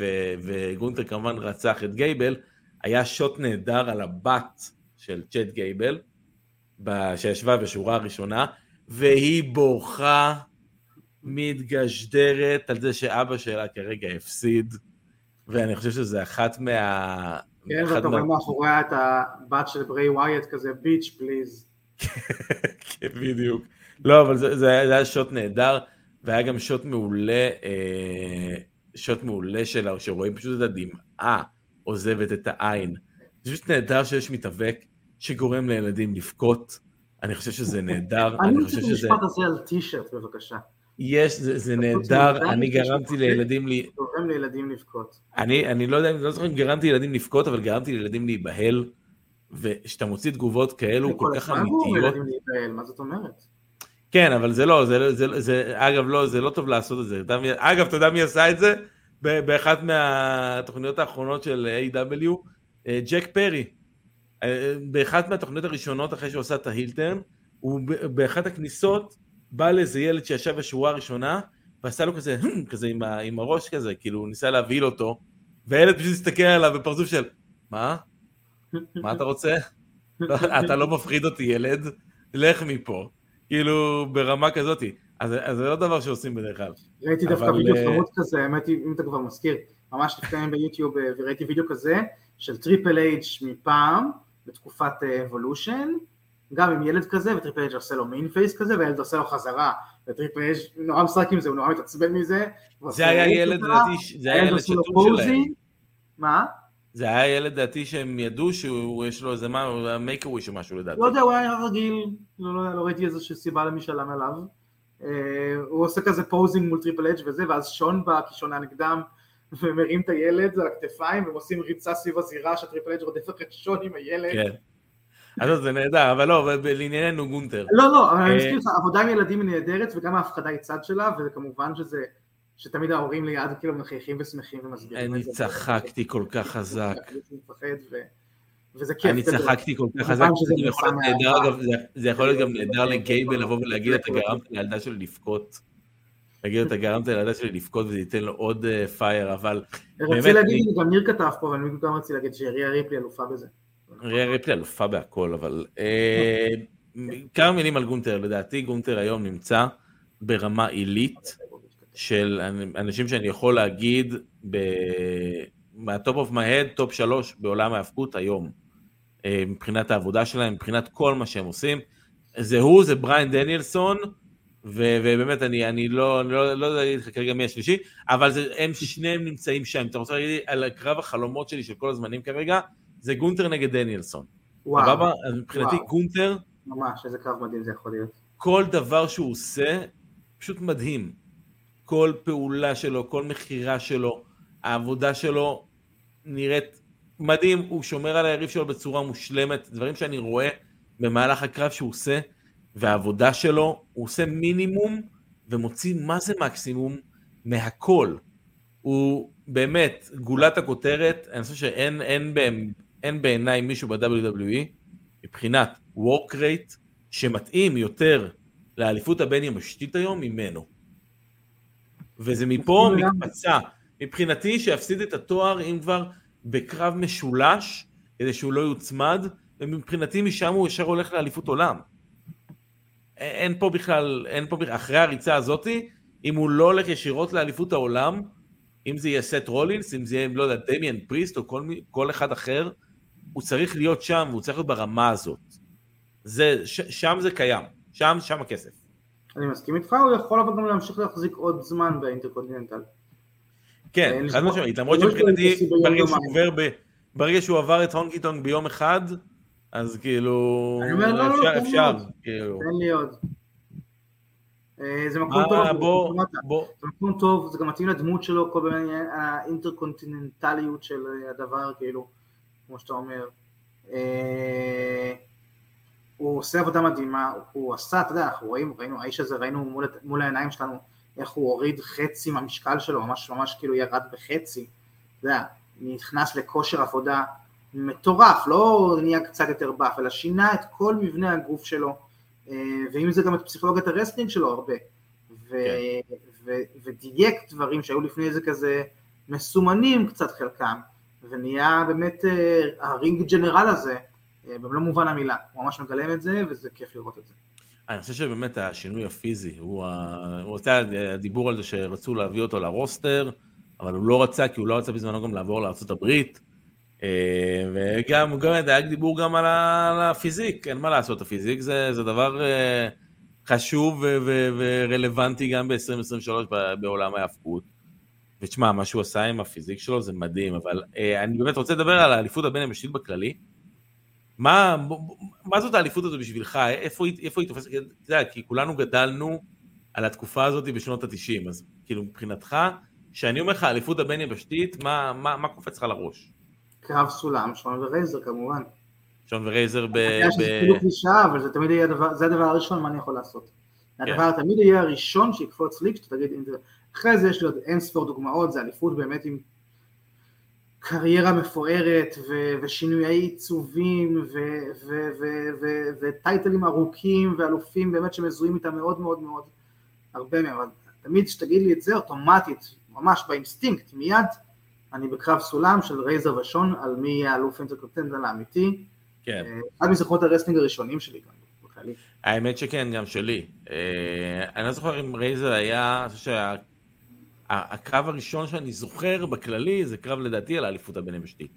וגונטר כמובן רצח את גייבל, היה שוט נהדר על הבת של צ'אט גייבל, שישבה בשורה הראשונה, והיא בורחה, מתגשדרת על זה שאבא שלה כרגע הפסיד, ואני חושב שזה אחת מה... כן, ואתה רואה מאחוריה את הבת של ברי ווייט כזה, ביץ' פליז. כן, בדיוק. לא, אבל זה, זה, זה היה שוט נהדר, והיה גם שוט מעולה, אה, שוט מעולה שלה, שרואים פשוט את הדמעה עוזבת את העין. זה פשוט נהדר שיש מתאבק שגורם לילדים לבכות. אני חושב שזה נהדר. אני חושב שזה... אני רוצה את המשפט הזה על טישרט, בבקשה. יש, זה, זה נהדר, אני גרמתי לילדים לי... גורם לילדים לבכות. אני, אני לא יודע, לא זוכר אם גרמתי לילדים לבכות, אבל גרמתי לילדים להיבהל, וכשאתה מוציא תגובות כאלו כל כך אמיתיות... מה זאת אומרת? כן, אבל זה לא, זה, זה, זה, אגב, לא, זה לא טוב לעשות את זה. אגב, אתה יודע מי עשה את זה? באחת מהתוכניות האחרונות של A.W. אה, ג'ק פרי. אה, באחת מהתוכניות הראשונות אחרי שהוא עשה את ההילטרן, הוא באחת הכניסות בא לאיזה ילד שישב בשורה הראשונה, ועשה לו כזה, כזה עם, ה, עם הראש כזה, כאילו הוא ניסה להבהיל אותו, והילד פשוט הסתכל עליו בפרצוף של, מה? מה אתה רוצה? אתה לא מפחיד אותי ילד, לך מפה. כאילו ברמה כזאתי. אז, אז זה לא דבר שעושים בדרך כלל. ראיתי דווקא אבל... וידאו אה, חמוד כזה, האמת היא, אם אתה כבר מזכיר, ממש לפני ביוטיוב, אה, וראיתי וידאו כזה של טריפל אייץ' מפעם, בתקופת אבולושן, אה, גם עם ילד כזה, וטריפל אייץ' עושה לו מין face כזה, והילד עושה לו חזרה וטריפל אייץ' נורא משחק עם זה, הוא נורא מתעצבן מזה. זה היה ילד, לדעתי, זה היה ילד שתול שלהם. מה? זה היה ילד לדעתי שהם ידעו שיש לו איזה מה, Make-A-Wish או משהו לדעתי. לא יודע, הוא היה רגיל, לא, לא, לא ראיתי איזושהי סיבה למה ישלם עליו. אה, הוא עושה כזה posing מול טריפל אייץ' וזה, ואז שון בא, כי שון היה נגדם, ומרים את הילד על הכתפיים, והם עושים ריצה סביב הזירה שהטריפל אייץ' רודף אחרי שון עם הילד. כן. אז זה נהדר, אבל לא, לענייננו גונטר. לא, לא, אבל אני מסכים לך, עבודה עם ילדים היא נהדרת, וגם ההפחדה היא צד שלה, וכמובן שזה... שתמיד ההורים ליד כאילו מחייכים ושמחים ומסבירים. אני צחקתי כל כך חזק. וזה כיף. אני צחקתי כל כך חזק, זה יכול להיות גם נהדר לגייבל לבוא ולהגיד אתה גרמת לילדה שלי לבכות. להגיד אתה גרמת לילדה שלי לבכות וזה ייתן לו עוד fire, אה, אבל... רציתי להגיד, גם ניר כתב פה, אבל אני גם רציתי להגיד שריה ריפלי אלופה בזה. ריה ריפלי אלופה בהכל, אבל... אה, כמה מילים על גונטר, לדעתי גונטר היום נמצא ברמה עילית. של אנשים שאני יכול להגיד מה top of my head, top שלוש בעולם ההאבקות היום, אה, מבחינת העבודה שלהם, מבחינת כל מה שהם עושים. זה הוא, זה בריין דניאלסון, ו- ובאמת אני, אני לא, לא, לא יודע להגיד לך כרגע מי השלישי, אבל זה, הם שניהם נמצאים שם. אתה רוצה להגיד על קרב החלומות שלי של כל הזמנים כרגע, זה גונטר נגד דניאלסון. וואו. סבבה? אז מבחינתי וואו. גונטר... ממש, איזה קרב מדהים זה יכול להיות. כל דבר שהוא עושה, פשוט מדהים. כל פעולה שלו, כל מכירה שלו, העבודה שלו נראית מדהים, הוא שומר על היריב שלו בצורה מושלמת, דברים שאני רואה במהלך הקרב שהוא עושה, והעבודה שלו, הוא עושה מינימום ומוציא מה זה מקסימום מהכל. הוא באמת גולת הכותרת, אני חושב שאין אין, אין, אין בעיניי מישהו ב-WWE מבחינת work rate שמתאים יותר לאליפות הבין יבשתית היום ממנו. וזה מפה מתפצע. מבחינתי שיפסיד את התואר אם כבר בקרב משולש, כדי שהוא לא יוצמד, ומבחינתי משם הוא ישר הולך לאליפות עולם. אין פה בכלל, אין פה בכלל, אחרי הריצה הזאתי, אם הוא לא הולך ישירות לאליפות העולם, אם זה יהיה סט רולינס, אם זה יהיה, לא יודע, דמיאן פריסט או כל, כל אחד אחר, הוא צריך להיות שם, והוא צריך להיות ברמה הזאת. זה, ש, שם זה קיים, שם, שם הכסף. אני מסכים איתך, הוא יכול אבל גם להמשיך להחזיק עוד זמן באינטרקונטיננטל. כן, חד משמעית, למרות שמבחינתי, ברגע שהוא עובר ברגע שהוא עבר את הונקי טונג ביום אחד, אז כאילו, לא, לא, אפשר, אפשר, כאילו. תן לי עוד. אה, זה מקום טוב, זה מקום טוב, זה גם מתאים לדמות שלו, כל מיני האינטרקונטיננטליות של הדבר, כאילו, כמו שאתה אומר. הוא עושה עבודה מדהימה, הוא עשה, אתה יודע, אנחנו רואים, ראינו, האיש הזה, ראינו מול, מול העיניים שלנו איך הוא הוריד חצי מהמשקל שלו, ממש ממש כאילו ירד בחצי, אתה יודע, נכנס לכושר עבודה מטורף, לא נהיה קצת יותר באף, אלא שינה את כל מבנה הגוף שלו, אה, ועם זה גם את פסיכולוגיית הרסטינג שלו הרבה, ו- כן. ו- ודייק דברים שהיו לפני זה כזה מסומנים קצת חלקם, ונהיה באמת אה, הרינג ג'נרל הזה, במלוא מובן המילה, הוא ממש מגלם את זה וזה כיף לראות את זה. אני חושב שבאמת השינוי הפיזי, הוא, ה... הוא רוצה דיבור על זה שרצו להביא אותו לרוסטר, אבל הוא לא רצה, כי הוא לא רצה בזמנו גם לעבור לארה"ב, אה, וגם גם היה דיבור גם על הפיזיק, אין מה לעשות, הפיזיק זה, זה דבר אה, חשוב ו- ורלוונטי גם ב-2023 בעולם ההאבקות. ותשמע, מה שהוא עשה עם הפיזיק שלו זה מדהים, אבל אני באמת רוצה לדבר על האליפות הבין יבשתית בכללי. מה, מה זאת האליפות הזו בשבילך? איפה, איפה היא תופסת? אתה יודע, כי כולנו גדלנו על התקופה הזאת בשנות התשעים, אז כאילו מבחינתך, כשאני אומר לך אליפות הבין יבשתית, מה, מה, מה קופץ לך לראש? קרב סולם, שון ורייזר כמובן. שון ורייזר ב... אני יודע שזה כאילו קלישאה, אבל זה תמיד יהיה הדבר, זה הדבר הראשון, מה אני יכול לעשות. כן. הדבר תמיד יהיה הראשון שיקפוץ לי, שאתה תגיד, אחרי זה יש לי עוד אין ספור דוגמאות, זה אליפות באמת עם קריירה מפוארת ו- ושינויי עיצובים ו- ו- ו- ו titles ארוכים ואלופים באמת שמזוהים איתם מאוד מאוד מאוד הרבה מהם, אבל תמיד כשתגיד לי את זה אוטומטית, ממש באינסטינקט, מיד אני בקרב סולם של רייזר ושון על מי יהיה האלוף Intercontinental האמיתי, כן. אה, אחד מזכרונות ה wrestling הראשונים שלי גם. האמת שכן, גם שלי. אה, אני לא זוכר אם רייזר היה, אני חושב הקרב הראשון שאני זוכר בכללי זה קרב לדעתי על האליפות הבין יבשתית.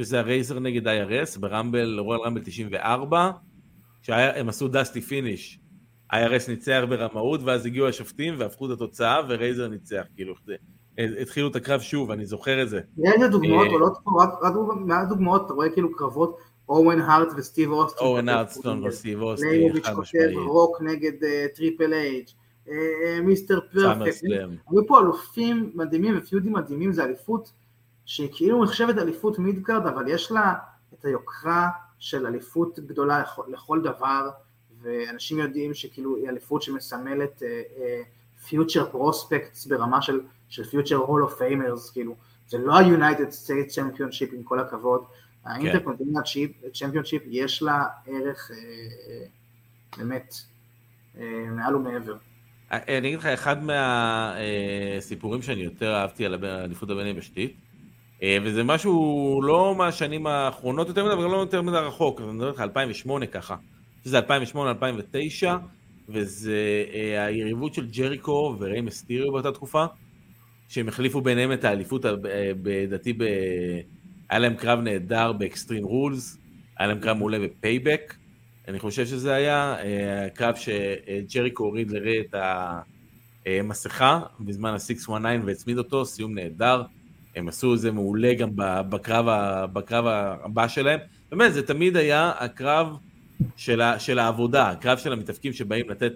שזה הרייזר נגד IRS ברמבל, רויאל רמבל 94, שהם עשו Dusty finish IRS ניצח ברמאות, ואז הגיעו השופטים והפכו את התוצאה, ורייזר ניצח, כאילו, התחילו את הקרב שוב, אני זוכר את זה. איזה דוגמאות עולות פה, רק מהדוגמאות, אתה רואה כאילו קרבות אוון הארט וסטיב אוסטון. אוון הארט סטון וסטיב אוסטון, חד משמעית. רוק נגד טריפל אייץ', מיסטר פרפקט. היו פה אלופים מדהימים ו feuds מדהימים, זה אליפות שהיא כאילו נחשבת אליפות midcard, אבל יש לה את היוקרה של אליפות גדולה לכל דבר, ואנשים יודעים שכאילו היא אליפות שמסמלת future uh, prospects uh, ברמה של, של future Hall of Famers, כאילו, זה לא ה-United States Championship עם כל הכבוד, ה Intercontinent צ'מפיונשיפ יש לה ערך uh, באמת מעל ומעבר. אני אגיד לך, אחד מהסיפורים שאני יותר אהבתי על האליפות הבין-יבשתית, וזה משהו לא מהשנים האחרונות יותר מדי, אבל לא יותר מדי רחוק, אני מדבר איתך 2008 ככה. שזה 2008-2009, וזה אה, היריבות של ג'ריקו וריי מסטיריו באותה תקופה, שהם החליפו ביניהם את האליפות, לדעתי, ב... היה להם קרב נהדר ב Extreme Rules, היה להם קרב מעולה ב Payback, אני חושב שזה היה אה, קרב שג'ריקו הוריד לריי את המסכה בזמן ה-619 והצמיד אותו, סיום נהדר, הם עשו את זה מעולה גם בקרב, בקרב הבא שלהם, באמת זה תמיד היה הקרב של, ה, של העבודה, הקרב של המתאבקים שבאים לתת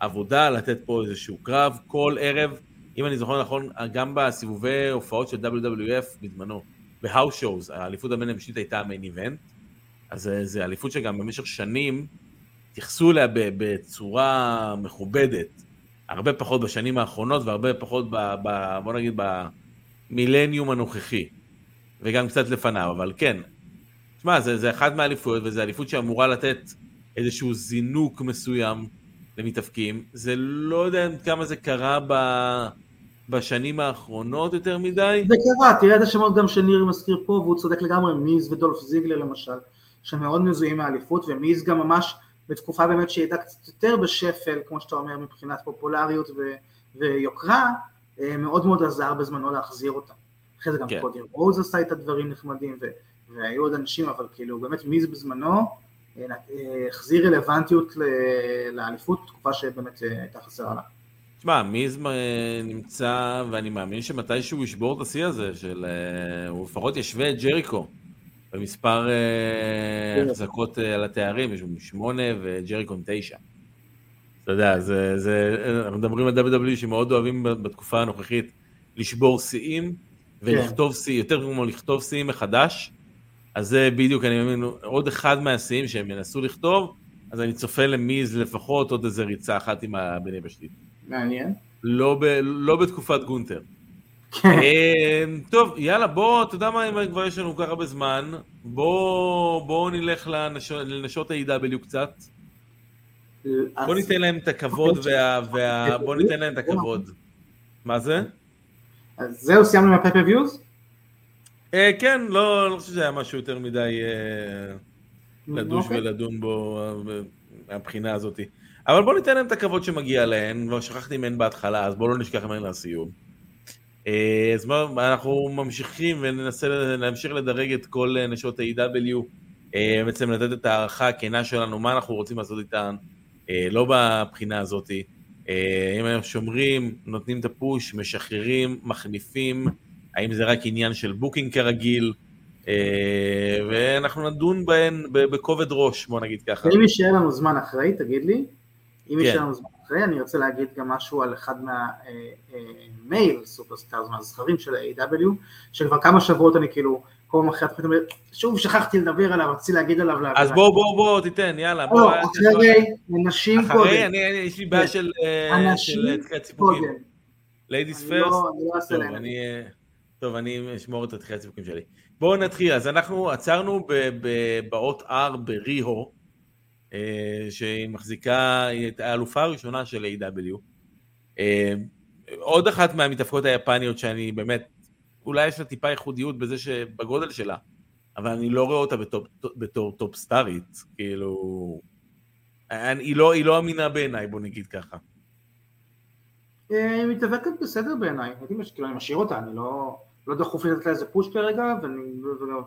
עבודה, לתת פה איזשהו קרב כל ערב, אם אני זוכר נכון, גם בסיבובי הופעות של WWF בזמנו, בהאוס שואוז, האליפות הבין המשית הייתה המיין איבנט, אז זו אליפות שגם במשך שנים התייחסו אליה בצורה מכובדת, הרבה פחות בשנים האחרונות והרבה פחות, ב, ב, בוא נגיד, במילניום הנוכחי, וגם קצת לפניו, אבל כן, תשמע, זה, זה אחת מהאליפויות, וזו אליפות שאמורה לתת איזשהו זינוק מסוים למתאפקים. זה לא יודע כמה זה קרה ב... בשנים האחרונות יותר מדי. זה קרה, תראה את השמות גם שניר מזכיר פה, והוא צודק לגמרי, מיז ודולף זיגלר למשל, שמאוד מזוהים מהאליפות, ומיז גם ממש בתקופה באמת שהיא הייתה קצת יותר בשפל, כמו שאתה אומר, מבחינת פופולריות ו... ויוקרה, אה, מאוד מאוד עזר בזמנו להחזיר אותה. אחרי זה גם כן. קודי רוז עשה את הדברים נחמדים, ו... והיו עוד אנשים, אבל כאילו באמת מיז בזמנו אה, אה, החזיר רלוונטיות לאליפות, תקופה שבאמת הייתה חסרה לה. תשמע, מיז נמצא, ואני מאמין שמתישהו ישבור את השיא הזה, של... הוא לפחות ישווה את ג'ריקו במספר כן. החזקות על התארים, יש לנו שמונה וג'ריקו עם תשע. אתה יודע, זה, זה, אנחנו מדברים על WWE שמאוד אוהבים בתקופה הנוכחית לשבור שיאים ולכתוב כן. שיא, יותר כמו לכתוב שיאים מחדש. אז זה בדיוק, אני מבין, עוד אחד מהשיאים שהם ינסו לכתוב, אז אני צופה למיז לפחות עוד איזה ריצה אחת עם הבן יבשתית. מעניין. לא, ב, לא בתקופת גונטר. כן. אמ, טוב, יאללה, בוא, אתה יודע מה, אם כבר יש לנו כל כך הרבה זמן, בוא, בוא נלך לנש, לנשות ה-AW קצת. בוא ניתן להם את הכבוד, וה, וה, בוא ניתן להם את הכבוד. מה זה? אז זהו, סיימנו עם ה pay-per-views? אה, כן, לא, לא חושב שזה היה משהו יותר מדי אה, לדוש אוקיי. ולדון בו אה, מהבחינה הזאת. אבל בוא ניתן להם את הכבוד שמגיע להם, כבר שכחתי מהן בהתחלה, אז בואו לא נשכח מהן לסיום. אז אנחנו ממשיכים וננסה להמשיך לדרג את כל נשות ה-AEW, בעצם לתת את ההערכה הכנה שלנו, מה אנחנו רוצים לעשות איתן, לא בבחינה הזאת. אם הם שומרים, נותנים את ה push, משחררים, מחליפים, האם זה רק עניין של booking כרגיל, אה, ואנחנו נדון בהן בכובד ראש, בוא נגיד ככה. אם יישאר לנו זמן אחרי, תגיד לי, אם כן. יישאר לנו זמן אחרי, אני רוצה להגיד גם משהו על אחד מה male אה, אה, superstars, מהזכרים של ה-AEW, שכבר כמה שבועות אני כאילו, כל פעם אחרי אומר, שוב שכחתי לדבר עליו, רציתי להגיד עליו. אז בוא, בוא, בוא, תיתן, יאללה. בוא, אחרי, נשים קודם. אחרי, אני, יש לי בעיה כן. של... אנשים קודם. Ladies first. לא, אני לא להם. טוב, אני אשמור את הדחיית סיפוקים שלי. בואו נתחיל. אז אנחנו עצרנו באות R בריהו, אה, שהיא מחזיקה, היא הייתה האלופה הראשונה של AEW. אה, עוד אחת מהמתאבקות היפניות שאני באמת, אולי יש לה טיפה ייחודיות בזה שבגודל שלה, אבל אני לא רואה אותה בתור, בתור top star ית, כאילו... אני, היא, לא, היא לא אמינה בעיניי, בוא נגיד ככה. אה, היא מתאבקת בסדר בעיניי, הייתי משאיר אותה, אני לא... לא דחוף לתת לה איזה push כרגע, ואני...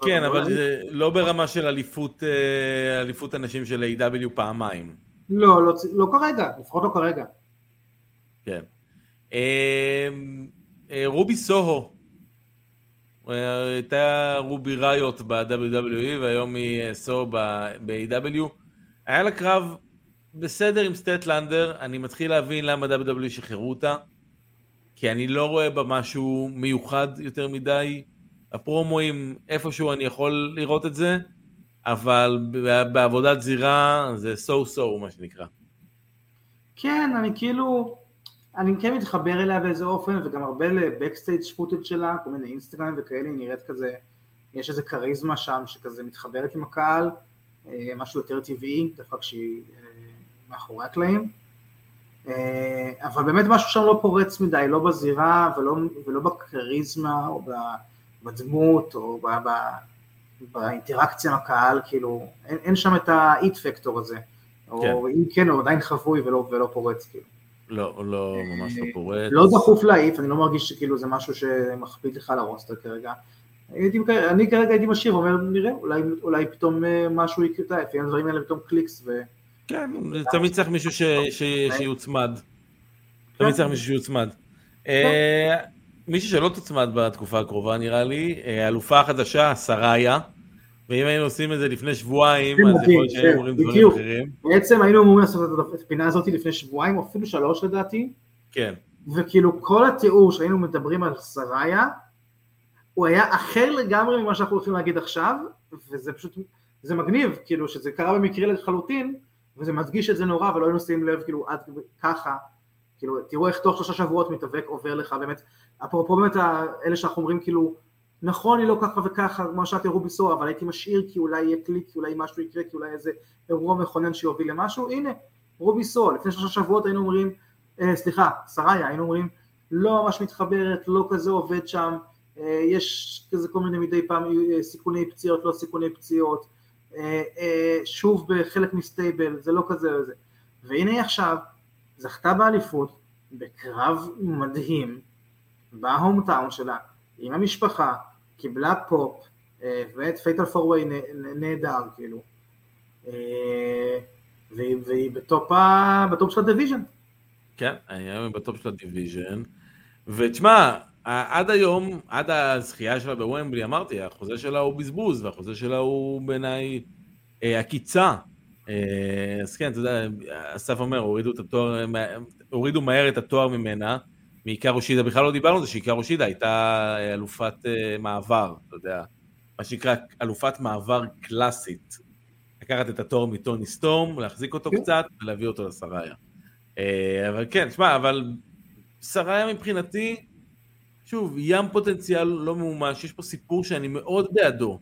כן, אבל זה לא ברמה של אליפות, אה, אליפות הנשים של AEW פעמיים. לא, לא, לא כרגע, לפחות לא כרגע. כן. אה, אה, רובי סוהו, הייתה רובי ראיות ב-WWE והיום היא סוהו ב-AW. היה לה קרב בסדר עם סטטלנדר, אני מתחיל להבין למה WWE שחררו אותה, כי אני לא רואה בה משהו מיוחד יותר מדי. הפרומואים, איפשהו אני יכול לראות את זה, אבל בעבודת זירה זה so so מה שנקרא. כן, אני כאילו, אני כן מתחבר אליה באיזה אופן, וגם הרבה לבקסטייג' פוטג' שלה, כל מיני אינסטגרם וכאלה, היא נראית כזה, יש איזה כריזמה שם שכזה מתחברת עם הקהל, אה, משהו יותר טבעי, דווקא כשהיא אה, מאחורי הקלעים. אה, אבל באמת משהו שם לא פורץ מדי, לא בזירה ולא, ולא בכריזמה או בדמות או ב, ב, באינטראקציה עם הקהל, כאילו, אין, אין שם את האיט פקטור הזה. כן. או אם כן, הוא עדיין חבוי ולא, ולא פורץ, כאילו. לא, לא, ממש לא פורץ. לא דחוף להעיף, אני לא מרגיש שכאילו זה משהו שמכביד לך לרוסטר כרגע. הייתי, אני כרגע הייתי משאיר, אומר, נראה, אולי, אולי פתאום אה, משהו יקטע, לפעמים הדברים האלה פתאום קליקס ו... כן, תמיד צריך מישהו ש, ש, שיוצמד. תמיד צריך מישהו שיוצמד. אה, מישהו שלא תוצמד בתקופה הקרובה נראה לי, אה, אלופה החדשה, סראיה. ואם היינו עושים את זה לפני שבועיים, אז יכול להיות שהיינו אומרים דברים אחרים. בעצם היינו אמורים לעשות את הפינה הזאת לפני שבועיים, או אפילו שלוש לדעתי. כן. וכאילו כל התיאור שהיינו מדברים על סראיה, הוא היה אחר לגמרי ממה שאנחנו הולכים להגיד עכשיו, וזה פשוט, זה מגניב, כאילו שזה קרה במקרה לחלוטין, וזה מדגיש את זה נורא, ולא היינו שמים לב כאילו עד ככה, כאילו תראו איך תוך שלושה שבועות מתאבק עובר לך, באמת, אפרופו באמת אלה שאנחנו אומרים כאילו, נכון היא לא ככה וככה, כמו שאלתי רוביסו, אבל הייתי משאיר כי אולי יהיה קליק, כי אולי משהו יקרה, כי אולי איזה אירוע מכונן שיוביל למשהו, הנה, רוביסו, לפני שלושה שבועות היינו אומרים, אה, סליחה, שריה, היינו אומרים, לא ממש מתחברת, לא כזה עובד שם, אה, יש כזה כל מיני מדי פעם אה, סיכוני פציעות, לא סיכוני פציעות, שוב בחלק מסטייבל, זה לא כזה וזה, והנה היא עכשיו, זכתה באליפות, בקרב מדהים, ב hometown שלה, עם המשפחה, קיבלה פופ, אה, ואת fatal four-way נהדר, כאילו. אה, והיא ב top, ב top של ה division. כן, היום היא ב top של ה division. ותשמע, עד היום, עד הזכייה שלה בוומבלי, אמרתי, החוזה שלה הוא בזבוז, והחוזה שלה הוא בעיניי אה, עקיצה. אז כן, אתה יודע, אסף אומר, הורידו התואר, הורידו מהר את התואר ממנה, מעיקר שידה, בכלל לא דיברנו על זה שעיקר שידה הייתה אה, אלופת מעבר, אתה יודע, מה שנקרא אלופת מעבר קלאסית. לקחת את התואר מטוני סטורם, להחזיק אותו כן. קצת ולהביא אותו לסראיה. Uh, אבל כן, שמע, אבל סראיה מבחינתי, שוב, ים פוטנציאל לא ממומש, יש פה סיפור שאני מאוד בעדו.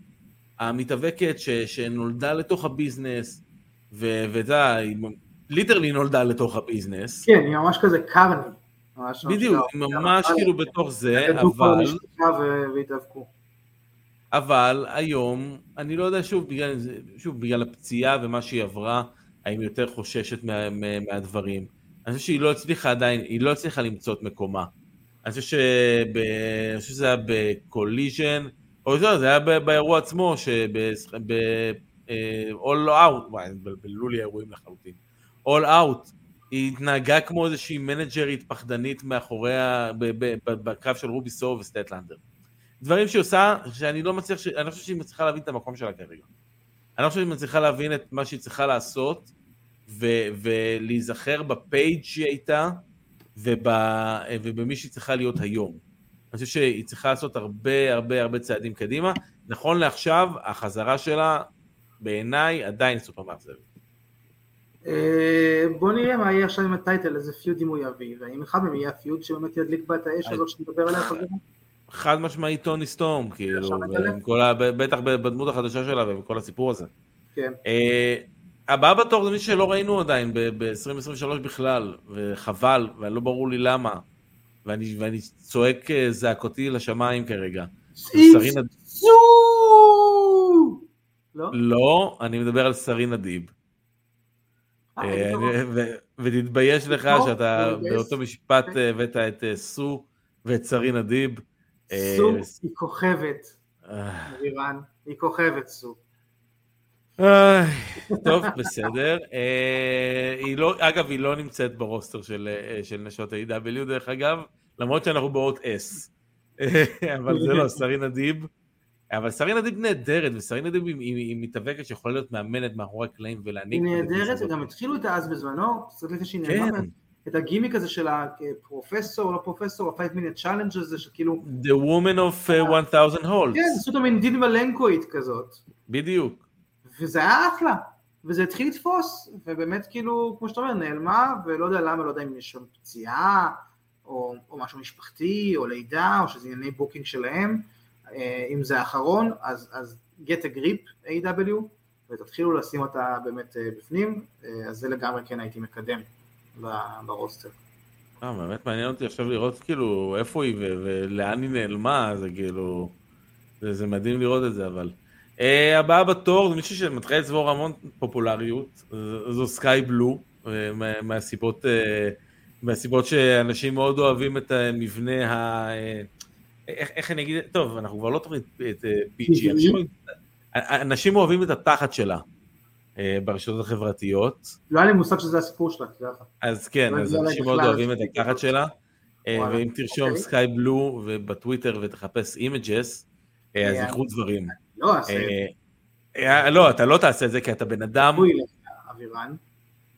המתאבקת ש, שנולדה לתוך ה business, ואתה יודע, היא literally נולדה לתוך ה business. כן, היא ממש כזה carny. בדיוק, ממש כאילו בתוך זה, אבל... אבל היום, אני לא יודע, שוב, בגלל, שוב, בגלל הפציעה ומה שהיא עברה, האם יותר חוששת מה, מה, מהדברים. אני חושב שהיא לא הצליחה עדיין, היא לא הצליחה למצוא את מקומה. אני חושב, שזה היה ב Collision, או לא, זה היה באירוע עצמו, שב... אה, All Out, וואי, בלבלו לי האירועים לחלוטין. All Out, היא התנהגה כמו איזושהי מנג'רית פחדנית מאחוריה, בקרב של רובי סוהו וסטטלנדר. דברים שהיא עושה, שאני לא מצליח, אני לא חושב שהיא מצליחה להבין את המקום שלה כרגע. אני לא חושב שהיא מצליחה להבין את מה שהיא צריכה לעשות, ולהיזכר בפייג' שהיא הייתה, וב- ובמי שהיא צריכה להיות היום. אני חושב שהיא צריכה לעשות הרבה הרבה הרבה צעדים קדימה. נכון לעכשיו, החזרה שלה, בעיניי, עדיין סופר מאכזבת. אה, בוא נראה מה יהיה עכשיו עם הטייטל, איזה פיודים הוא יביא, והאם אחד מהם יהיה הפיוד שבאמת ידליק בה את האש הזאת שנדבר עליה חזרה. חד משמעי טוני סטורם, כאילו, בטח בדמות החדשה שלה ובכל הסיפור הזה. כן. אה, הבא בתור זה מי שלא ראינו עדיין ב-2023 בכלל, וחבל, ולא ברור לי למה, ואני צועק אה, זעקותי לשמיים כרגע. סרינה... לא? לא, אני מדבר על סרינה דיב. אה, ותתבייש לך שאתה באותו משפט אה, הבאת את אה, סו ואת שרין אדיב. סו היא כוכבת, היא כוכבת סו. טוב, בסדר. אה, היא לא, אגב, היא לא נמצאת ברוסטר של, אה, של נשות ה-AW, דרך אגב, למרות שאנחנו באות S. אבל זה לא, סרינה דיב. אבל סרינה דיב נהדרת, וסרינה דיב היא, היא מתאבקת שיכולה להיות מאמנת מאחורי הקלעים ולהעניק... היא נהדרת, וגם התחילו איתה אז בזמנו, קצת לפני שהיא נעלמה, כן. את הגימיק הזה של הפרופסור, לא פרופסור, ה-5 minute challenge הזה, שכאילו, The woman of uh, 1000 holds. כן, עשו אותה מין דין מלנקואית כזאת, בדיוק. וזה היה אחלה, וזה התחיל לתפוס, ובאמת כאילו, כמו שאתה אומר, נעלמה, ולא יודע למה, לא יודע אם יש שם פציעה, או, או משהו משפחתי, או לידה, או שזה ענייני booking שלהם, אה, אם זה האחרון, אז, אז get a grip AEW ותתחילו לשים אותה באמת אה, בפנים, אה, אז זה לגמרי כן הייתי מקדם ברוסטר. אה, באמת מעניין אותי עכשיו לראות כאילו איפה היא ולאן היא נעלמה, זה כאילו... זה מדהים לראות את זה, אבל... Uh, הבאה בתור זה מישהו שמתחיל לצבור המון פופולריות, זו- סקאי בלו, מה- מהסיבות, uh, מהסיבות שאנשים מאוד אוהבים את המבנה ה... איך, איך אני אגיד, טוב, אנחנו כבר לא תוכנית את PG. אנשים, אנשים אוהבים את התחת שלה ברשתות החברתיות, לא היה לי מושג שזה הסיפור שלה, תדע לך. אז כן, לא אז אנשים מאוד אוהבים את. התחת שלה, אה, ואם תרשום אוקיי. סקאי בלו ובטוויטר ותחפש images, אז אה, יקרו דברים. לא, אז אה, אה, לא, אתה לא תעשה את זה כי אתה בן אדם.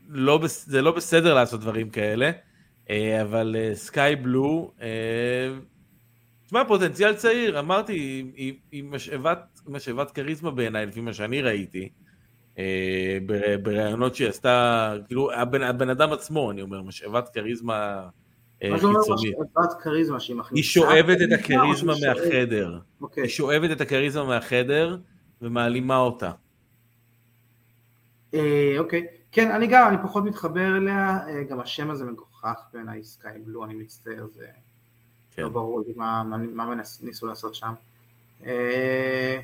לא זה לא בסדר לעשות דברים כאלה, אה, אבל סקאי בלו, תשמע, פוטנציאל צעיר, אמרתי, היא- היא משאבת משאבת כריזמה בעיניי, לפי מה שאני ראיתי. בר- בראיונות שהיא עשתה, כאילו הבן, הבן אדם עצמו, אני אומר, משאבת כריזמה אה, מכניסה? היא שואבת את או הכריזמה? מהחדר. אוקיי. היא שואבת את הכריזמה מהחדר ומעלימה אותה. אה, אוקיי. כן, אני גם, אני פחות מתחבר אליה, אה, גם השם הזה מגוחך בעיניי, סקאי בלו, אני מצטער, זה כן. לא ברור לי מה- ניסו לעשות שם. אה,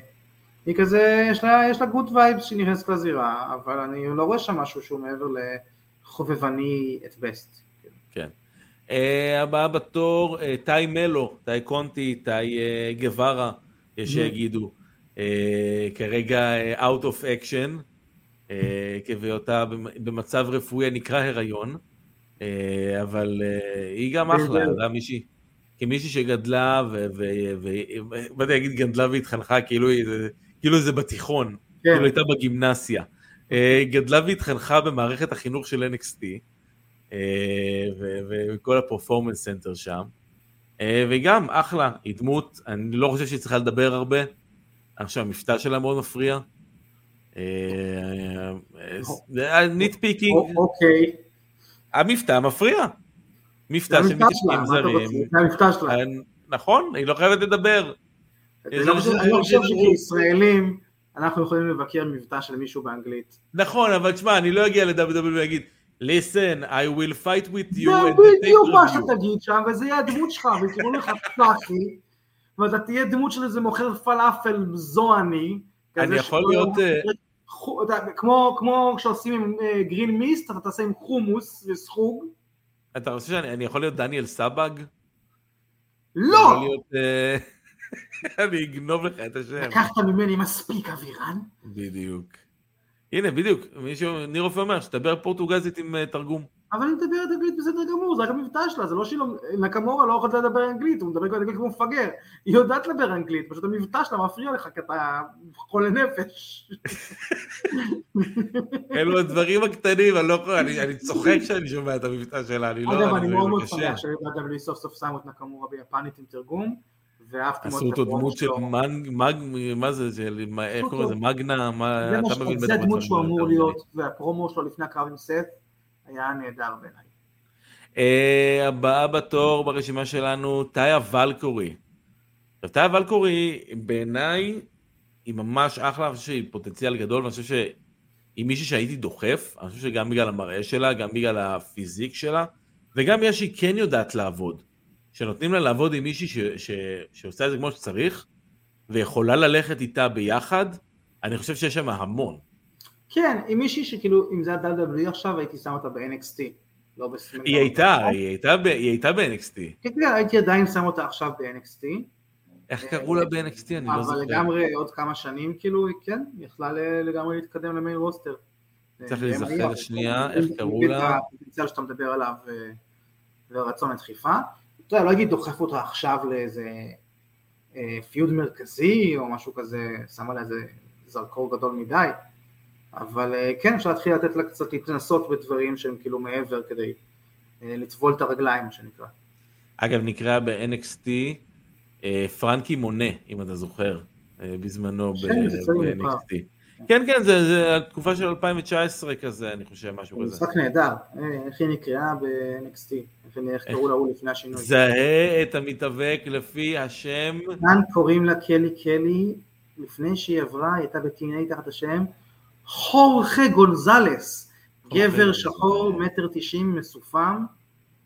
היא כזה, יש לה, יש לה good vibes שהיא נכנסת לזירה, אבל אני לא רואה שם משהו שהוא מעבר לחובבני at best. אה, הבאה בתור, אה, טאי מלו, טאי קונטי, טאי אה, גווארה, יש. שיגידו. כרגע out of action, כבהיותה במ- במצב רפואי הנקרא הריון, אבל היא גם אחלה. אתה מישהי, כמישהי שגדלה, ו... ו- ו- באתי להגיד גדלה והתחנכה, כאילו זה- כאילו זה בתיכון. כן, כאילו הייתה בגימנסיה. גדלה והתחנכה במערכת החינוך של NXT, וכל ה Performance Center שם. אה, והיא גם אחלה, היא דמות, אני לא חושב שהיא צריכה לדבר הרבה, אני חושב שהמבטא שלה מאוד מפריע. nitpicking, א- אוקיי. המבטא מפריע. מבטא של רוצה? זרים. זה המבטא שלה. אה, נכון, היא לא חייבת לדבר. אני לא חושב- לא. שכישראלים אנחנו יכולים לבקר מבטא של מישהו באנגלית. נכון, אבל תשמע, אני לא אגיע ל-WWE ואגיד, listen, I will fight with you זה בדיוק מה pay-per-view." שתגיד שם, וזה יהיה הדמות שלך, ויקראו לך פלאפי, ואתה תהיה דמות של איזה מוכר פלאפל זוהני. כזה אני יכול להיות, אה, כמו כשעושים עם אה, גרין מיסט, אתה תעשה עם חומוס וסחוג. אתה רוצה שאני אני יכול להיות דניאל סבג? לא! אה, אני אגנוב לך את השם. לקחת ממני מספיק אבירן. בדיוק. הנה, בדיוק, מישהו, ניר רופא אומר, שתדבר פורטוגזית עם אה, תרגום. אבל היא מדברת אנגלית בסדר גמור, זה רק המבטא שלה, זה לא שהיא לא... נקמורה לא יכולת לדבר אנגלית, הוא מדבר אנגלית כמו מפגר. היא יודעת לדבר אנגלית, פשוט המבטא שלה מפריע לך, כי אתה חולה נפש. אלו הדברים הקטנים, אני לא יכול, אני צוחק כשאני שומע את המבטא שלה, אני לא... אגב, אני מאוד זה מאוד. שמח ש-WWE סוף סוף שמו את נקמורה ביפנית עם תרגום, ואהבתי מאוד עשו את אותו הפרומו דמות של שלו. מג, מה זה, של, איך אותו. קוראים לזה, מגנה, מה, אתה מבין זה בדברים שהוא אמור להיות, והפרומו שלו לפני הקרב עם סט היה נהדר בעיניי. אה, הבאה בתור ברשימה שלנו, טאיה ולקורי. עכשיו, טאיה ולקורי, בעיניי, היא ממש אחלה, אני חושב שהיא פוטנציאל גדול, ואני חושב שהיא מישהי שהייתי דוחף, אני חושב שגם בגלל המראה שלה, גם בגלל הפיזיק שלה, וגם בגלל שהיא כן יודעת לעבוד. שנותנים לה לעבוד עם מישהי ש, ש, שעושה את זה כמו שצריך, ויכולה ללכת איתה ביחד, אני חושב שיש שם המון. כן, עם מישהי שכאילו, אם זה היה WWE עכשיו, הייתי שם אותה ב-NXT. לא בסמנט. היא הייתה, היא הייתה, ב- היא הייתה ב-NXT. כן, כן, הייתי עדיין שם אותה עכשיו ב-NXT. איך קראו לה ב-NXT? אני לא זוכר. אבל לגמרי עוד כמה שנים, כאילו, כן, יכלה לגמרי להתקדם למיין רוסטר. צריך אה, להיזכר שנייה, איך קראו לה? הפוטנציאל שאתה מדבר עליו אה, ורצון לדחיפה. אתה יודע, לא אגיד דוחף אותה עכשיו לאיזה פיוד מרכזי או משהו כזה, שמה לה איזה זרקור גדול מדי, אבל כן אפשר להתחיל לתת לה קצת להתנסות בדברים שהם כאילו מעבר כדי לטבול את הרגליים, מה שנקרא. אגב, נקרא ב-NXT אה, פרנקי מונה, אם אתה זוכר, אה, בזמנו ב-NXT. כן, כן, זה, זה התקופה של 2019 כזה, אני חושב, משהו כזה. משחק נהדר, אה, איך היא נקראה ב-NXT, איך קראו לה הוא לפני השינוי. זהה את המתאבק לפי השם. כאן קוראים לה קלי קלי, לפני שהיא עברה, היא הייתה ב-TNA תחת השם חורכה גונזלס, גבר שחור, מטר תשעים, מסופם,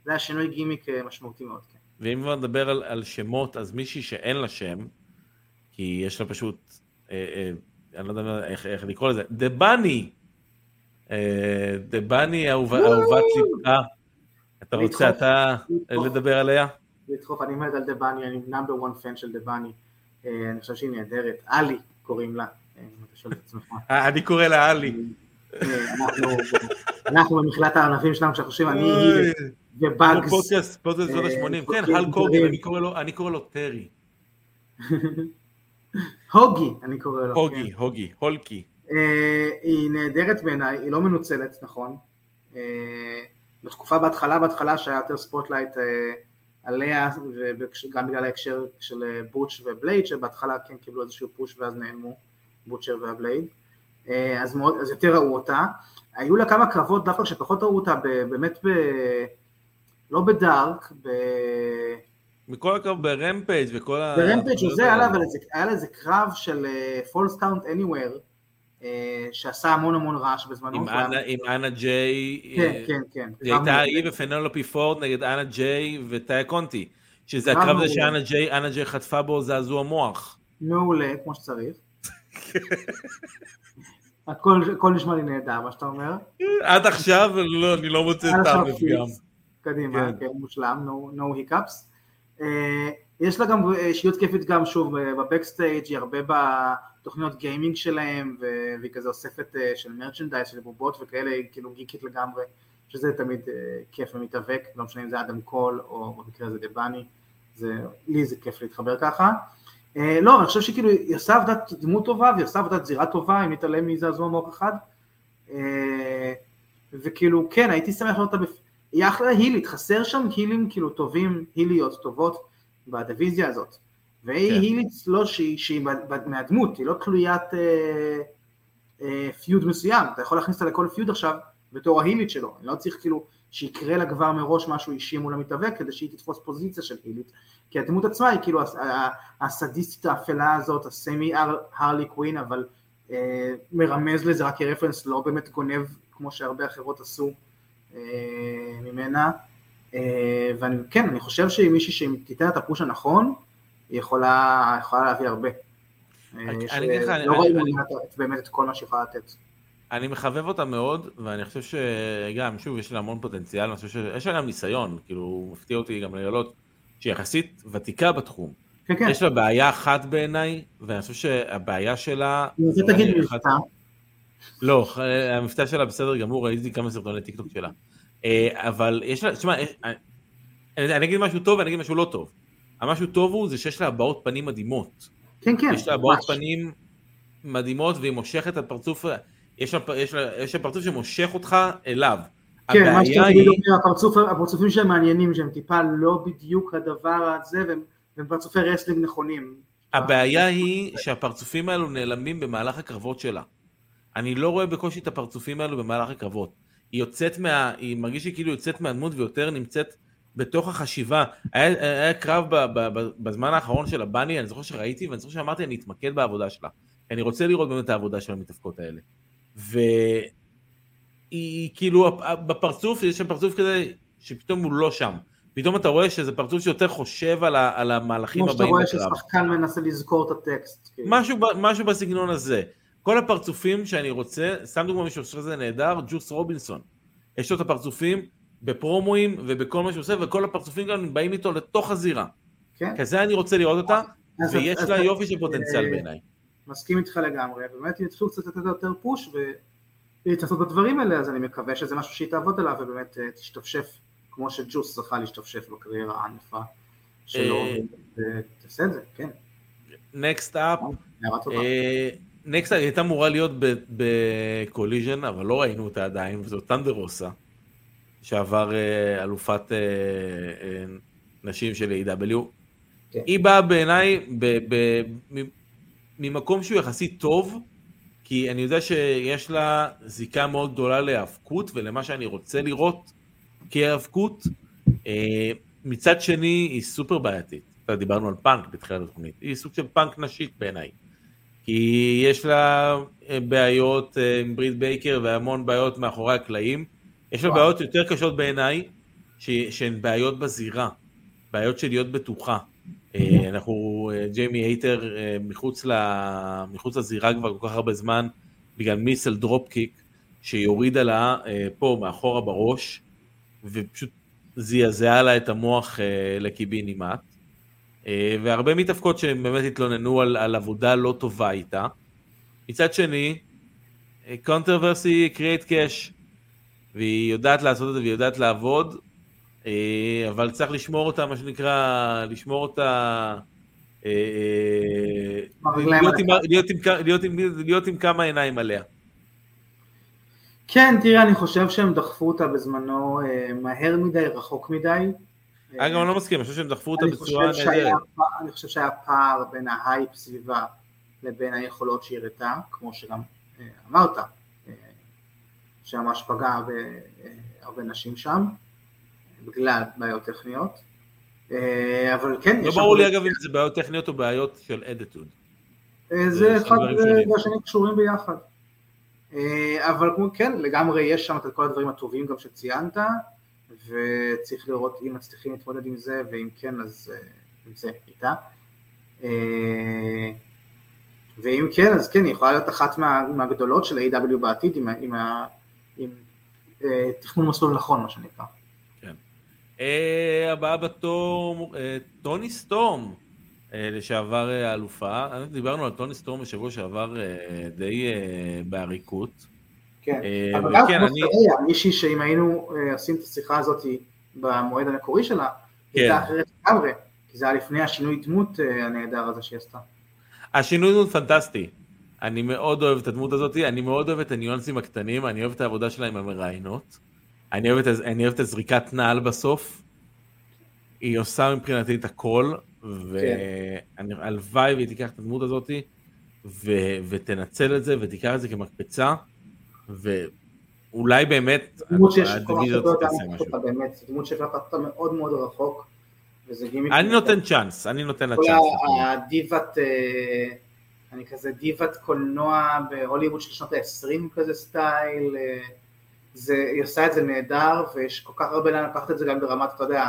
זה היה שינוי גימיק משמעותי מאוד. כן. ואם כבר נדבר על, על שמות, אז מישהי שאין לה שם, כי יש לה פשוט, אה, אה, אני לא יודע איך, איך לקרוא לזה, דה בני, אה, דה בני אהובת ליבך, אתה רוצה אתה לדבר עליה? לדחוף, אני מת על דה בני, אני number one fan של דה בני, אני חושב שהיא נהדרת, עלי קוראים לה, עצמך. אני קורא לה עלי. אנחנו במכלת הענפים שלנו, כשאנחנו חושבים, אני ובאגס. פודקאסט, פודקאסט שנות ה-80, כן, הולק הוגאן, אני קורא לו טרי. הוגי, אני קורא לו. הוגי, כן. הוגי, הולקי. היא נהדרת בעיניי, היא לא מנוצלת, נכון. בתקופה בהתחלה, בהתחלה שהיה יותר spotlight עליה, וגם בגלל ההקשר של בוטש ובלייד, שבהתחלה כן קיבלו איזשהו push ואז נעלמו, בוטשר והבלייד. אז, מאוד, אז יותר ראו אותה. היו לה כמה קרבות דווקא שפחות ראו אותה באמת ב... לא בדארק, ב... מכל הקרב ברמפייג' וכל ה... ברמפייג' זה היה לה, אבל היה לה איזה קרב של falls count anywhere, שעשה המון המון רעש בזמנו. עם, אנה, ג'יי. כן, כן, כן. היא הייתה היא ופנלופי פורד נגד אנה ג'יי וטיי קונטי. שזה הקרב הזה שאנה ג'יי, אנה ג'יי חטפה בו זעזוע מוח. מעולה, כמו שצריך. הכל נשמע לי נהדר, מה שאתה אומר. עד עכשיו, לא, אני לא מוצא את הפגם. קדימה, כן, מושלם, no hiccups. יש לה גם אישיות כיפית גם, שוב, ב backstage, היא הרבה בתוכניות gaming שלהם, והיא כזה אוספת של merchandise, של בובות וכאלה, היא כאילו גיקית לגמרי, שזה תמיד כיף ומתאבק, לא משנה אם זה אדם קול, או במקרה הזה דה בני, לי זה כיף להתחבר ככה. לא, אני חושב שכאילו היא עושה עבודת דמות טובה, והיא עושה עבודת זירה טובה, אם נתעלם מזעזוע מוח אחד. וכאילו, כן, הייתי שמח לראות אותה, היא אחלה הילית, חסר שם הילים כאילו טובים, היליות טובות בדיוויזיה הזאת. והיא כן. הילית לא שהיא, שהיא מהדמות, היא לא תלוית אה, אה, פיוד מסוים, אתה יכול להכניס אותה לכל פיוד עכשיו בתור ההילית שלו, אני לא צריך כאילו שיקרה לה כבר מראש משהו אישי מול המתאבק כדי שהיא תתפוס פוזיציה של הילית, כי הדמות עצמה היא כאילו הסדיסטית האפלה הזאת, הסמי הרלי קווין, אבל אה, מרמז לזה רק כרפרנס, לא באמת גונב כמו שהרבה אחרות עשו ממנה, אה, וכן, אני חושב שהיא מישהי שאם תיתן את הפוש הנכון, היא יכולה, יכולה להביא הרבה. לא רואים באמת את כל מה שהיא יכולה לתת. אני מחבב אותה מאוד, ואני חושב שגם, שוב, יש לה המון פוטנציאל, אני חושב שיש לה גם ניסיון, כאילו, מפתיע אותי גם לגלות שהיא יחסית ותיקה בתחום. כן, כן. יש לה בעיה אחת בעיניי, ואני חושב שהבעיה שלה... אני רוצה תגיד מבטא. לא, המבטא שלה בסדר גמור, ראיתי כמה סרטוני טיקטוק שלה. אבל יש לה, תשמע, אני אגיד משהו טוב ואני אגיד משהו לא טוב. המשהו טוב הוא זה שיש לה הבעות פנים מדהימות. כן, כן. יש לה הבעות פנים מדהימות והיא מושכת את הפרצוף, יש לה, יש לה, יש לה פרצוף שמושך אותך אליו. כן, מה שאתה תגיד, הפרצוף, הפרצופים שהם מעניינים, שהם טיפה לא בדיוק הדבר הזה, והם, והם פרצופי wrestling נכונים. הבעיה היא שהפרצופים האלו נעלמים במהלך הקרבות שלה. אני לא רואה בקושי את הפרצופים האלו במהלך הקרבות. היא יוצאת מה... היא מרגיש שהיא כאילו יוצאת מהדמות ויותר נמצאת בתוך החשיבה. היה, היה קרב ב, ב, ב, בזמן האחרון של דה בני, אני זוכר שראיתי, ואני זוכר שאמרתי, אני אתמקד בעבודה שלה. אני רוצה לראות באמת את העבודה של המתאבקות האלה. והיא כאילו, בפרצוף, יש שם פרצוף כזה, שפתאום הוא לא שם. פתאום אתה רואה שזה פרצוף שיותר חושב על, ה, על המהלכים הבאים בקרב. כמו שאתה רואה ששחקן מנסה לזכור את הטקסט. כאילו. משהו, משהו בסגנון הזה. כל הפרצופים שאני רוצה, סתם דוגמא מישהו שעושה את זה נהדר, ג'וס רובינסון. יש לו את הפרצופים בפרומואים ובכל מה שהוא עושה, וכל הפרצופים גם באים איתו לתוך הזירה. כן. כזה אני רוצה לראות אותה, אז- ויש אז- לה יופי של פוטנציאל אה, בעיניי. מסכים איתך לגמרי, באמת אם יתחילו קצת לתת יותר פוש ולהתנסות בדברים האלה, אז אני מקווה שזה משהו שהיא תעבוד עליו ובאמת אה, תשתפשף, כמו שג'וס זכה להשתפשף בקריירה הענפה שלו, אה, ותעשה את זה, כן, next up, הערה טובה. next הייתה אמורה להיות בקוליז'ן, אבל לא ראינו אותה עדיין, וזו ת'אנדר רוסה, שעבר אה, אלופת אה, אה, נשים של AEW כן. היא באה בעיניי ממקום שהוא יחסית טוב, כי אני יודע שיש לה זיקה מאוד גדולה להיאבקות ולמה שאני רוצה לראות כהיאבקות. מצד שני היא סופר בעייתית. דיברנו על פאנק בתחילת התוכנית, היא סוג של פאנק נשית בעיניי. כי יש לה אה, בעיות אה, עם ברית בייקר והמון בעיות מאחורי הקלעים. יש לה וואו. בעיות יותר קשות בעיניי, ש- שהן בעיות בזירה, בעיות של להיות בטוחה. אה, אנחנו, ג'יימי הייטר מחוץ, ל, מחוץ לזירה כבר כל כך הרבה זמן, בגלל missile dropkick, שהיא הורידה לה פה מאחורה בראש, ופשוט זעזעה לה את המוח לקיבינימט. אה, והרבה מתאבקות שהן באמת התלוננו על, על עבודה לא טובה איתה. מצד שני, controversy creates cash, והיא יודעת לעשות את זה והיא יודעת לעבוד, אה, אבל צריך לשמור אותה, מה שנקרא, לשמור אותה, עם- להיות עם כמה עיניים עליה. כן, תראה, אני חושב שהם דחפו אותה בזמנו אה, מהר מדי, רחוק מדי. אגב, אני לא מסכים, אני חושב שהם דחפו אותה בצורה נהדרת. אני חושב שהיה פער בין ההייפ סביבה לבין היכולות שהיא הראתה, כמו שגם אה, אמרת, אה, שממש פגעה בהרבה נשים שם, בגלל בעיות טכניות. אה, אבל כן, לא ברור לי אגב אם זה בעיות טכניות או בעיות של אדיטוד. אה, זה אחד. והשני קשורים ביחד. אה, אבל כן, לגמרי יש שם את כל הדברים הטובים גם שציינת, וצריך לראות אם מצליחים להתמודד עם זה, ואם כן אז אה, עם זה איתה. אה, ואם כן, אז כן, היא יכולה להיות אחת מה, מהגדולות של ה-AW בעתיד, עם, עם, עם אה, תכנון מסלול נכון, מה שנקרא. אה, הבאה בתור, אה, טוני סטורם, אה, לשעבר אה, האלופה. דיברנו על טוני סטורם בשבוע שעבר אה, די אה, בעריקות. כן, אה, אבל גם וכן, כמו סריה, מישהי שאם היינו אה, עושים את השיחה הזאת במועד המקורי שלה, כן. הייתה אחרת לגמרי, כי זה היה לפני השינוי דמות אה, הנהדר הזה שהיא עשתה. השינוי הוא פנטסטי. אני מאוד אוהב את הדמות הזאת, אני מאוד אוהב את הניואנסים הקטנים, אני אוהב את העבודה שלה עם המראיינות. אני אוהב את, אני אוהב את הזריקת נעל בסוף. היא עושה מבחינתי את הכל, והלוואי והיא תיקח את הדמות הזאת ו- ותנצל את זה ותיקח את זה כמקפצה, ואולי באמת הרבה תעשה משהו. באמת, דמות שאפשר לקחת אותה מאוד מאוד רחוק, וזה גימיק. אני נותן צ'אנס, אני נותן לה צ'אנס. הדיבת, אה, אני כזה דיבת קולנוע בהוליווד של שנות ה-20 כזה סטייל, אה, זה, היא עושה את זה נהדר, ויש כל כך הרבה לאן לקחת את זה גם ברמת, אתה יודע,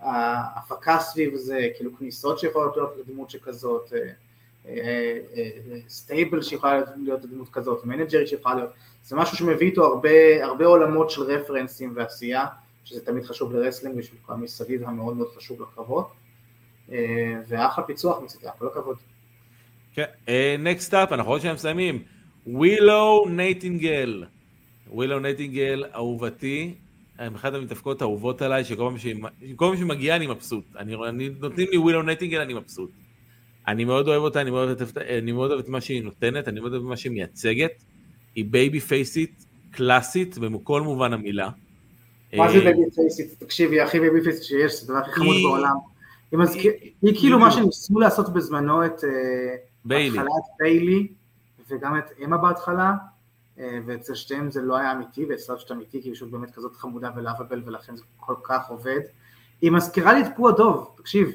ההפקה סביב זה, כאילו כניסות שיכולות להיות לדמות שכזאת, אה, stable שיכולה להיות דמות כזאת, מנג'רית שיכולה להיות, זה משהו שמביא איתו הרבה, הרבה עולמות של רפרנסים ועשייה, שזה תמיד חשוב ל wrestling בשביל כל המסביב המאוד מאוד חשוב לקרבות, אה, ואחלה פיצוח מצדה, כל הכבוד. כן, next up, אנחנו עוד שניה מסיימים. ווילו נייטינגל. ווילו נייטינגל, אהובתי, אחת המתאבקות האהובות עליי, שכל פעם שהיא- מגיעה אני מבסוט. אני, אני, נותנים לי ווילו נייטינגל, אני מבסוט. אני מאוד אוהב אותה, אני מאוד אוהב, אני מאוד אוהב את מה שהיא נותנת, אני מאוד אוהב את מה שהיא מייצגת. היא בייבי פייסית, קלאסית, בכל מובן המילה. מה זה אה, בייבי פייסית? תקשיבי, הכי בייבי פייסית שיש, זה הדבר הכי חמוד בעולם. היא מזכיר- היא- היא כאילו מה. שניסו לעשות בזמנו את אה, ביילי. בהתחלה את ביילי, וגם את אמה בהתחלה, אה, ואצל שתיהם זה לא היה אמיתי, ואצל שתיהם אמיתי, כי היא פשוט באמת כזאת חמודה lovable, ולכן זה כל כך עובד. היא מזכירה לי את פו הדוב, תקשיב,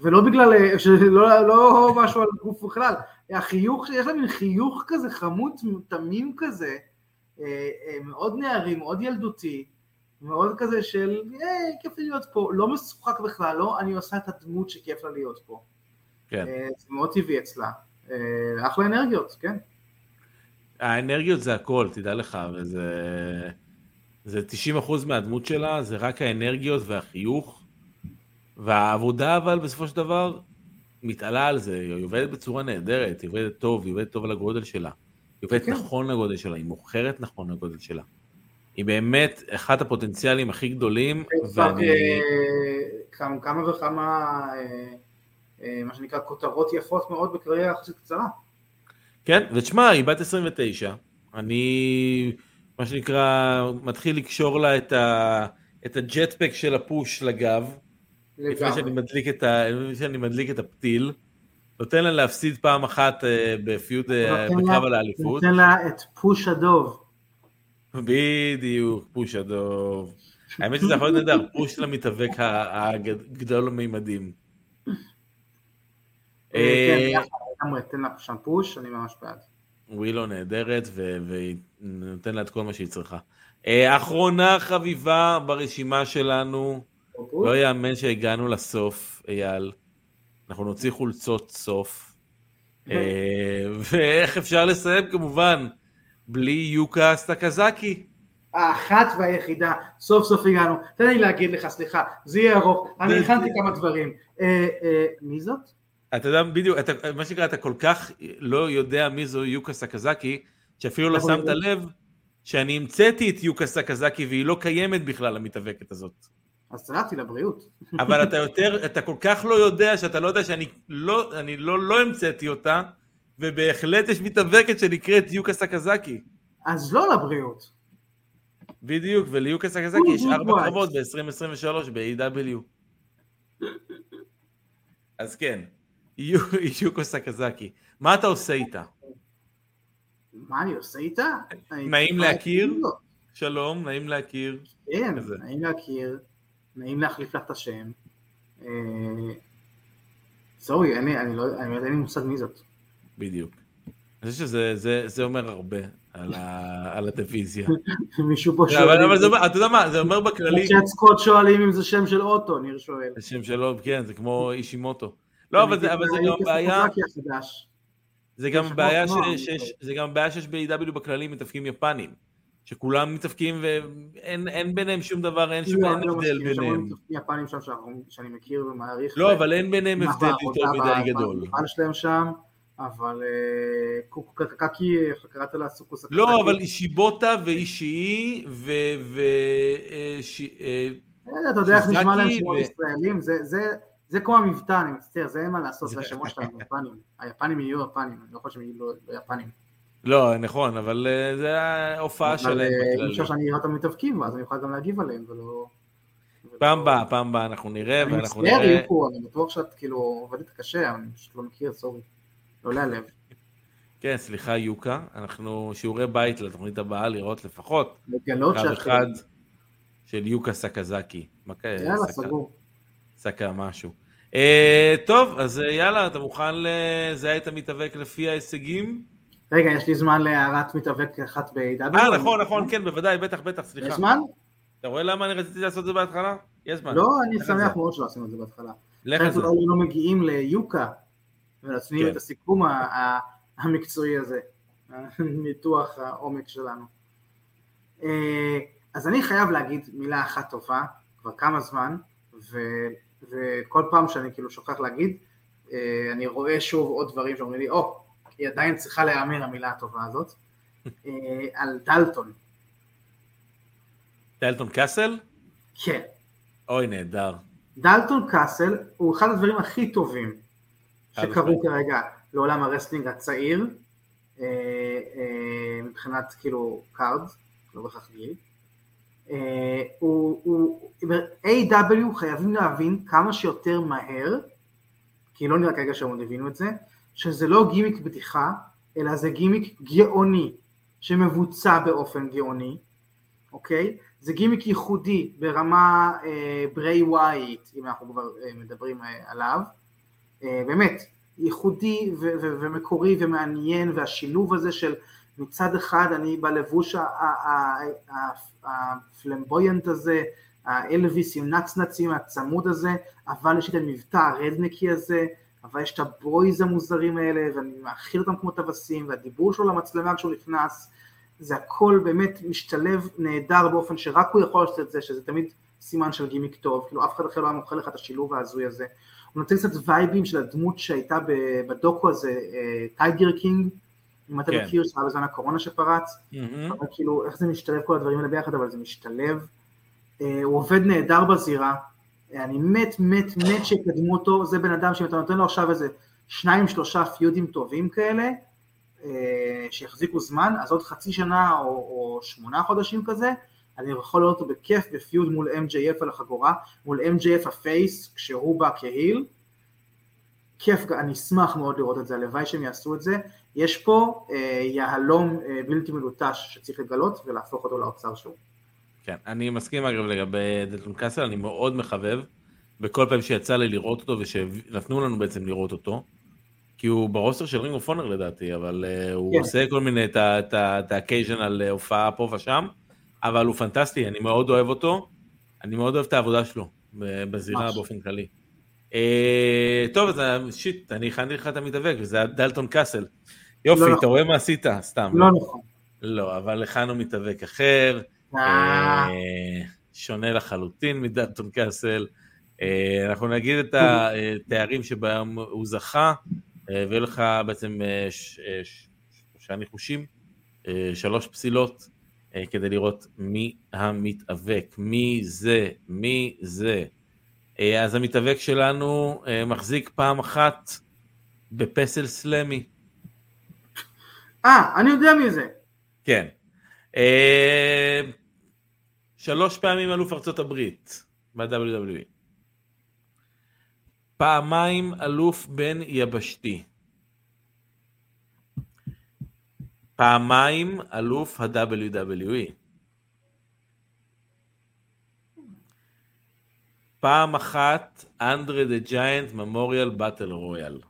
ולא בגלל, אה, שלא לא משהו על גוף בכלל, החיוך, יש לה מין חיוך כזה חמוד, תמים כזה, אה, אה, מאוד נערי, מאוד ילדותי, מאוד כזה של, היי, כיף לי להיות פה, לא משוחק בכלל, לא, אני עושה את הדמות שכיף לה להיות פה. כן. אה, זה מאוד טבעי אצלה. אה, אחלה אנרגיות, כן. האנרגיות זה הכל, תדע לך, וזה... זה 90% מהדמות שלה, זה רק האנרגיות והחיוך, והעבודה אבל בסופו של דבר, מתעלה על זה, היא עובדת בצורה נהדרת, היא עובדת טוב, היא עובדת טוב על הגודל שלה. היא עובדת כן. נכון לגודל שלה, היא מוכרת נכון לגודל שלה. היא באמת אחת הפוטנציאלים הכי גדולים, ואני... אה, כמה- כמה וכמה, אה, אה, מה שנקרא, כותרות יפות מאוד בקריירה יחסית קצרה. כן, ותשמע, היא בת 29, אני, מה שנקרא, מתחיל לקשור לה את, ה... את הג'טפק של הפוש לגב, לפני שאני. מדליק את, ה... שאני מדליק את הפתיל, נותן לה להפסיד פעם אחת אה, בפיוד, אה, בקרב על האליפות. נותן לה את פוש הדוב. בדיוק, פוש הדוב. האמת שזה יכול להיות נהדר, פוש למתאבק הגדול הממדים. אה, כן, תן לה שם פוש, אני ממש בעד. ווילו נהדרת, ו- והיא נותן לה את כל מה שהיא צריכה. אחרונה חביבה ברשימה שלנו, לא יאמן שהגענו לסוף, אייל. אנחנו נוציא חולצות סוף. אה, ואיך אפשר לסיים כמובן? בלי יוקה סטקזקי. האחת והיחידה, סוף סוף הגענו. תן לי להגיד לך, סליחה, זה יהיה ארוך, אני הכנתי כמה דברים. אה, אה, מי זאת? אתה יודע בדיוק, אתה, מה שנקרא, אתה כל כך לא יודע מי זו יוקה סקזקי, שאפילו לא שמת. לב שאני המצאתי את יוקה סקזקי והיא לא קיימת בכלל, המתאבקת הזאת. אז צלחתי לבריאות. אבל אתה יותר, אתה כל כך לא יודע, שאתה לא יודע שאני לא, אני לא, לא המצאתי אותה, ובהחלט יש מתאבקת שנקראת יוקה סקזקי. אז לא לבריאות. בדיוק, וליוקה סקזקי יש ארבע. קרבות ב-2023 ב-AW. אז כן, יו- יוקו סקזקי. מה אתה עושה איתה? מה אני עושה איתה? נעים להכיר? להכיר לו. שלום, נעים להכיר. כן. נעים להכיר, נעים להחליף לך את השם. אה, סורי, אין לי, אני לא, אני אין לי מושג מי זאת. בדיוק. אני חושב שזה זה, זה אומר הרבה על, ה, על הדיוויזיה. מישהו פה אבל, אבל זה אומר, אתה יודע מה, זה אומר בכללי, צ'אט סקוט שואלים אם זה שם של אוטו, ניר שואל. השם שלו, כן, זה כמו אישימוטו. לא, אבל זה, אבל זה גם בעיה. זה גם זה בעיה שיש, זה ב-AW בכללי מתאבקים יפנים. שכולם מתאבקים ואין אין ביניהם שום דבר, אין שום לא, הבדל ביניהם. יפנים שם שאני מכיר ומעריך. לא, אבל אין ביניהם הבדל יותר מדי גדול. במפעל שלהם שם, אבל אה, קוקקקי, איך קראת לה סוכוס? לא, אבל אישיבוטה ואישי ו... אה, אה, אה, אתה יודע איך נשמע להם שמות ישראלים? זה- כמו המבטא, אני מצטער, זה אין מה לעשות, זה- השמות שלהם, היפנים. היפנים יהיו יפנים, אני לא חושב שהם יהיו יפנים. לא, נכון, אבל אה, זה ההופעה אבל שלהם אה, אי. אפשר שאני אראה אותם מתאבקים, ואז אני אוכל גם להגיב עליהם, ולא... פעם הבאה, פעם הבאה אנחנו נראה, אני ואנחנו מצטער, נראה... יוקו, אני בטוח שאת כאילו עובדת קשה, אבל אני פשוט לא מכיר, סורי. לא להלב. כן, סליחה יוקה, אנחנו שיעורי בית לתוכנית הבאה לראות לפחות לגלות שאת... אחד של יוקה סקזקי. יאללה, סגור. סקה משהו. אה, טוב, אז אה, יאללה, אתה מוכן לזהה את המתאבק לפי ההישגים? רגע, יש לי זמן להערת מתאבק אחת ב-AW? אה, נכון, נכון, כן, בוודאי, בטח, בטח, יש סליחה. זמן? אתה רואה למה אני רציתי לעשות את זה בהתחלה? יש זמן. לא, אני שמח. מאוד שלא עשינו את זה בהתחלה. לך על זה. אולי לא מגיעים ליוקה ונותנים כן. את הסיכום המקצועי הזה, ניתוח העומק שלנו. אה, אז אני חייב להגיד מילה אחת טובה, כבר כמה זמן, ו- וכל פעם שאני כאילו שוכח להגיד, אה, אני רואה שוב עוד דברים שאומרים לי, או, היא עדיין צריכה להיאמר המילה הטובה הזאת, אה, על דלטון. דלטון קאסל? כן. אוי, נהדר. דלטון קאסל הוא אחד הדברים הכי טובים שקרו. כרגע לעולם ה wrestling הצעיר, אה, אה, מבחינת כאילו card, לא בהכרח גיל. אה, הוא, הוא, AEW חייבים להבין כמה שיותר מהר, כי לא נראה כרגע שהם עוד הבינו את זה, שזה לא גימיק בדיחה, אלא זה גימיק גאוני, שמבוצע באופן גאוני, אוקיי? זה גימיק ייחודי ברמה אה, ברי ווייט, אם אנחנו כבר אה, מדברים אה, עליו, אה, באמת, ייחודי ו- ו- ומקורי ומעניין, והשילוב הזה של מצד אחד אני בלבוש ה- ה- ה- ה- ה flamboyant הזה, האלוויס עם נצנצים הצמוד הזה, אבל יש את המבטא הרדנקי הזה, אבל יש את ה boys המוזרים האלה, ואני מאכיל אותם כמו טווסים, והדיבור שלו למצלמה כשהוא נכנס, זה הכל באמת משתלב נהדר באופן שרק הוא יכול לעשות את זה, שזה תמיד סימן של גימיק טוב, כאילו אף אחד אחר לא היה מוכר לך את השילוב ההזוי הזה. הוא נותן קצת וייבים של הדמות שהייתה בדוקו הזה, טייגר קינג, אם אתה כן. מכיר, שהיה בזמן הקורונה שפרץ, מהמם. אבל כאילו איך זה משתלב כל הדברים האלה ביחד, אבל זה משתלב. אה, הוא עובד נהדר בזירה, אה, אני מת מת מת שיקדמו אותו, זה בן אדם שאם אתה נותן לו עכשיו איזה שניים שלושה פיודים טובים כאלה, אה, שיחזיקו זמן, אז עוד חצי שנה או, או שמונה חודשים כזה, אני יכול לראות אותו בכיף בפיוד מול MJF על החגורה, מול MJF הפייס, כשהוא בא כהיל. כיף, אני אשמח מאוד לראות את זה, הלוואי שהם יעשו את זה. יש פה אה, יהלום אה, בלתי מלוטש שצריך לגלות ולהפוך אותו לאוצר שהוא. כן, אני מסכים אגב לגבי דלטון קאסל, אני מאוד מחבב, וכל פעם שיצא לי לראות אותו ושנתנו לנו בעצם לראות אותו, כי הוא ב roster של Ring of Honor לדעתי, אבל אה, הוא כן. עושה כל מיני, את ה- את ה- את ה occasional הופעה פה ושם, אבל הוא פנטסטי, אני מאוד אוהב אותו, אני מאוד אוהב את העבודה שלו בזירה ממש. באופן כללי. אה, טוב, אז ה- shit, אני הכנתי לך את המתאבק, וזה דלטון קאסל. יופי, לא אתה נכון. רואה מה עשית? סתם. לא נכון. לא, אבל הכנו מתאבק אחר. אה, אה, שונה לחלוטין מדלטון קאסל. אה, אנחנו נגיד את התארים שבהם הוא זכה, ויהיו לך בעצם שלושה ניחושים, שלוש פסילות, כדי לראות מי המתאבק, מי זה, מי זה. אז המתאבק שלנו מחזיק פעם אחת בפסל סלמי. אה, אני יודע מי זה. כן. שלוש פעמים אלוף ארצות הברית ב-WWE. פעמיים אלוף בין יבשתי. פעמיים אלוף ה-WWE. פעם אחת אנדרה דה ג'יינט ממוריאל באטל רויאל.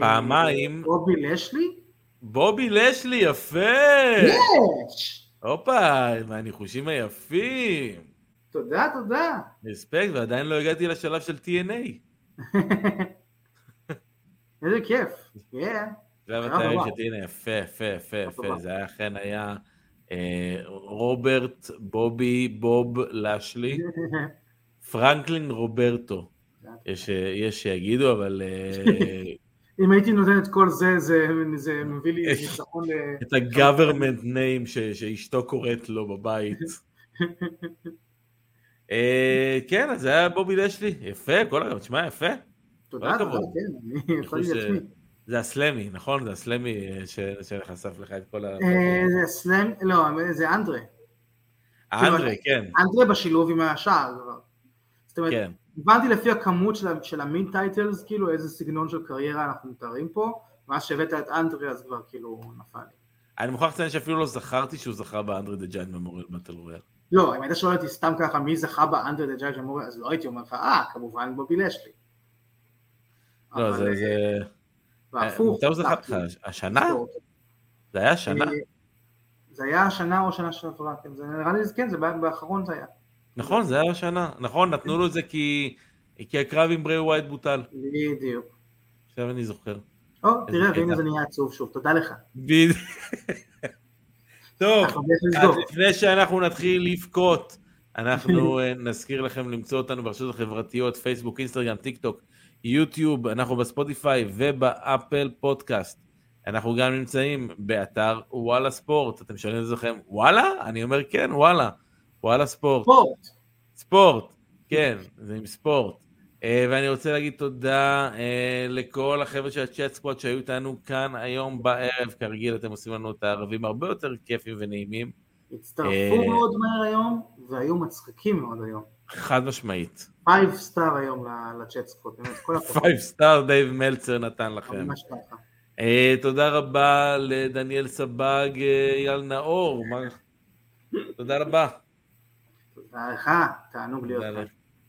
פעמיים. אה, רובי לשלי? בובי לשלי, יפה! יש! הופה, מהניחושים היפים. תודה, תודה. רספקט, ועדיין לא הגעתי לשלב של TNA. איזה כיף. Yeah. זה נורא. של TNA, יפה, יפה, יפה, יפה. זה אכן היה אה, רוברט, בובי, בוב לשלי, פרנקלין רוברטו. יש, אה, יש שיגידו, אבל אה, אם הייתי נותן את כל זה, זה, זה מביא לי ניצחון ל... את ה-government name ש- שאשתו קוראת לו בבית. אה, כן, אז זה היה בובי לשלי, יפה, כל הכבוד, תשמע, יפה. תודה, תודה. כן, אני יכול לעצמי. זה הסלמי, נכון? זה הסלמי אה, שחשף לך את כל ה... אה, זה סלאם, לא, זה אנדרה. האנדרה, כן, אנדרה בשילוב עם השער. זאת אומרת, כן. הבנתי לפי הכמות של, של ה main titles, כאילו איזה סגנון של קריירה אנחנו מתארים פה, ואז שהבאת את אנדרה אז כבר כאילו נפל לי. אני מוכרח לציין שאפילו לא זכרתי שהוא זכה ב Andre the Giant Memorial Battle Royal. לא, אם היית שואל אותי סתם ככה מי זכה ב Andre the Giant Memorial, אז לא הייתי אומר לך, אה, כמובן בובי לשלי. לא, זה... אה, זה- והפוך, מתי הוא זכה? הפוך. השנה? זה היה השנה? אה, זה היה השנה או שנה שעברה, כן, זה נראה לי, כן, זה בא- באחרון זה היה. נכון, זה היה השנה. נכון, נתנו לו את זה כי כי הקרב עם ברי ווייט בוטל. בדיוק. עכשיו אני זוכר. או, תראה. והנה זה נהיה עצוב שוב, תודה לך. בדיוק. טוב, אז. לפני שאנחנו נתחיל לבכות, אנחנו אה, נזכיר לכם למצוא אותנו ברשתות החברתיות, פייסבוק, אינסטגרם, טיק טוק, יוטיוב, אנחנו בספוטיפיי ובאפל פודקאסט. אנחנו גם נמצאים באתר וואלה ספורט. אתם שואלים את עצמכם, וואלה? אני אומר כן, וואלה. וואלה ספורט. ספורט. ספורט, כן, זה עם ספורט. אה, ואני רוצה להגיד תודה אה, לכל החבר'ה של הצ'אט ספוט שהיו איתנו כאן היום בערב. כרגיל אתם עושים לנו את הערבים הרבה יותר כיפים ונעימים. הצטרפו אה, מאוד מהר היום, והיו מצחיקים מאוד היום. חד משמעית. five star היום לצ'אט ספוט, באמת, כל הכבוד. five star דייב מלצר נתן לכם. ממש ככה. תודה רבה לדניאל סבג, אייל נאור. תודה רבה. תודה לך, תענוג להיות כאן.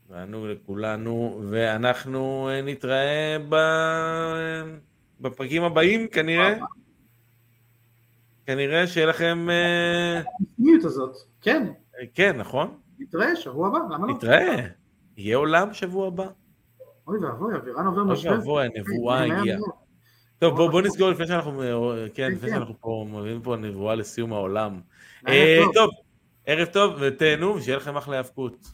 תענוג לכולנו, ואנחנו אה, נתראה ב- בפרקים הבאים כנראה. כנראה שיהיה לכם... אה, האופטימיות הזאת, כן, כן, נכון? נתראה שבוע הבא, למה לא? נתראה. יהיה עולם שבוע הבא. אוי ואבוי, אבירן עובר אוי משבר. ואבוי, הנבואה כן, הגיעה. טוב, בוא, בוא נסגור לפני שאנחנו, אה, כן, כן, לפני כן. שאנחנו פה מביאים פה נבואה לסיום העולם. אה. טוב, ערב טוב, ותהנו, ושיהיה לכם אחלה האבקות.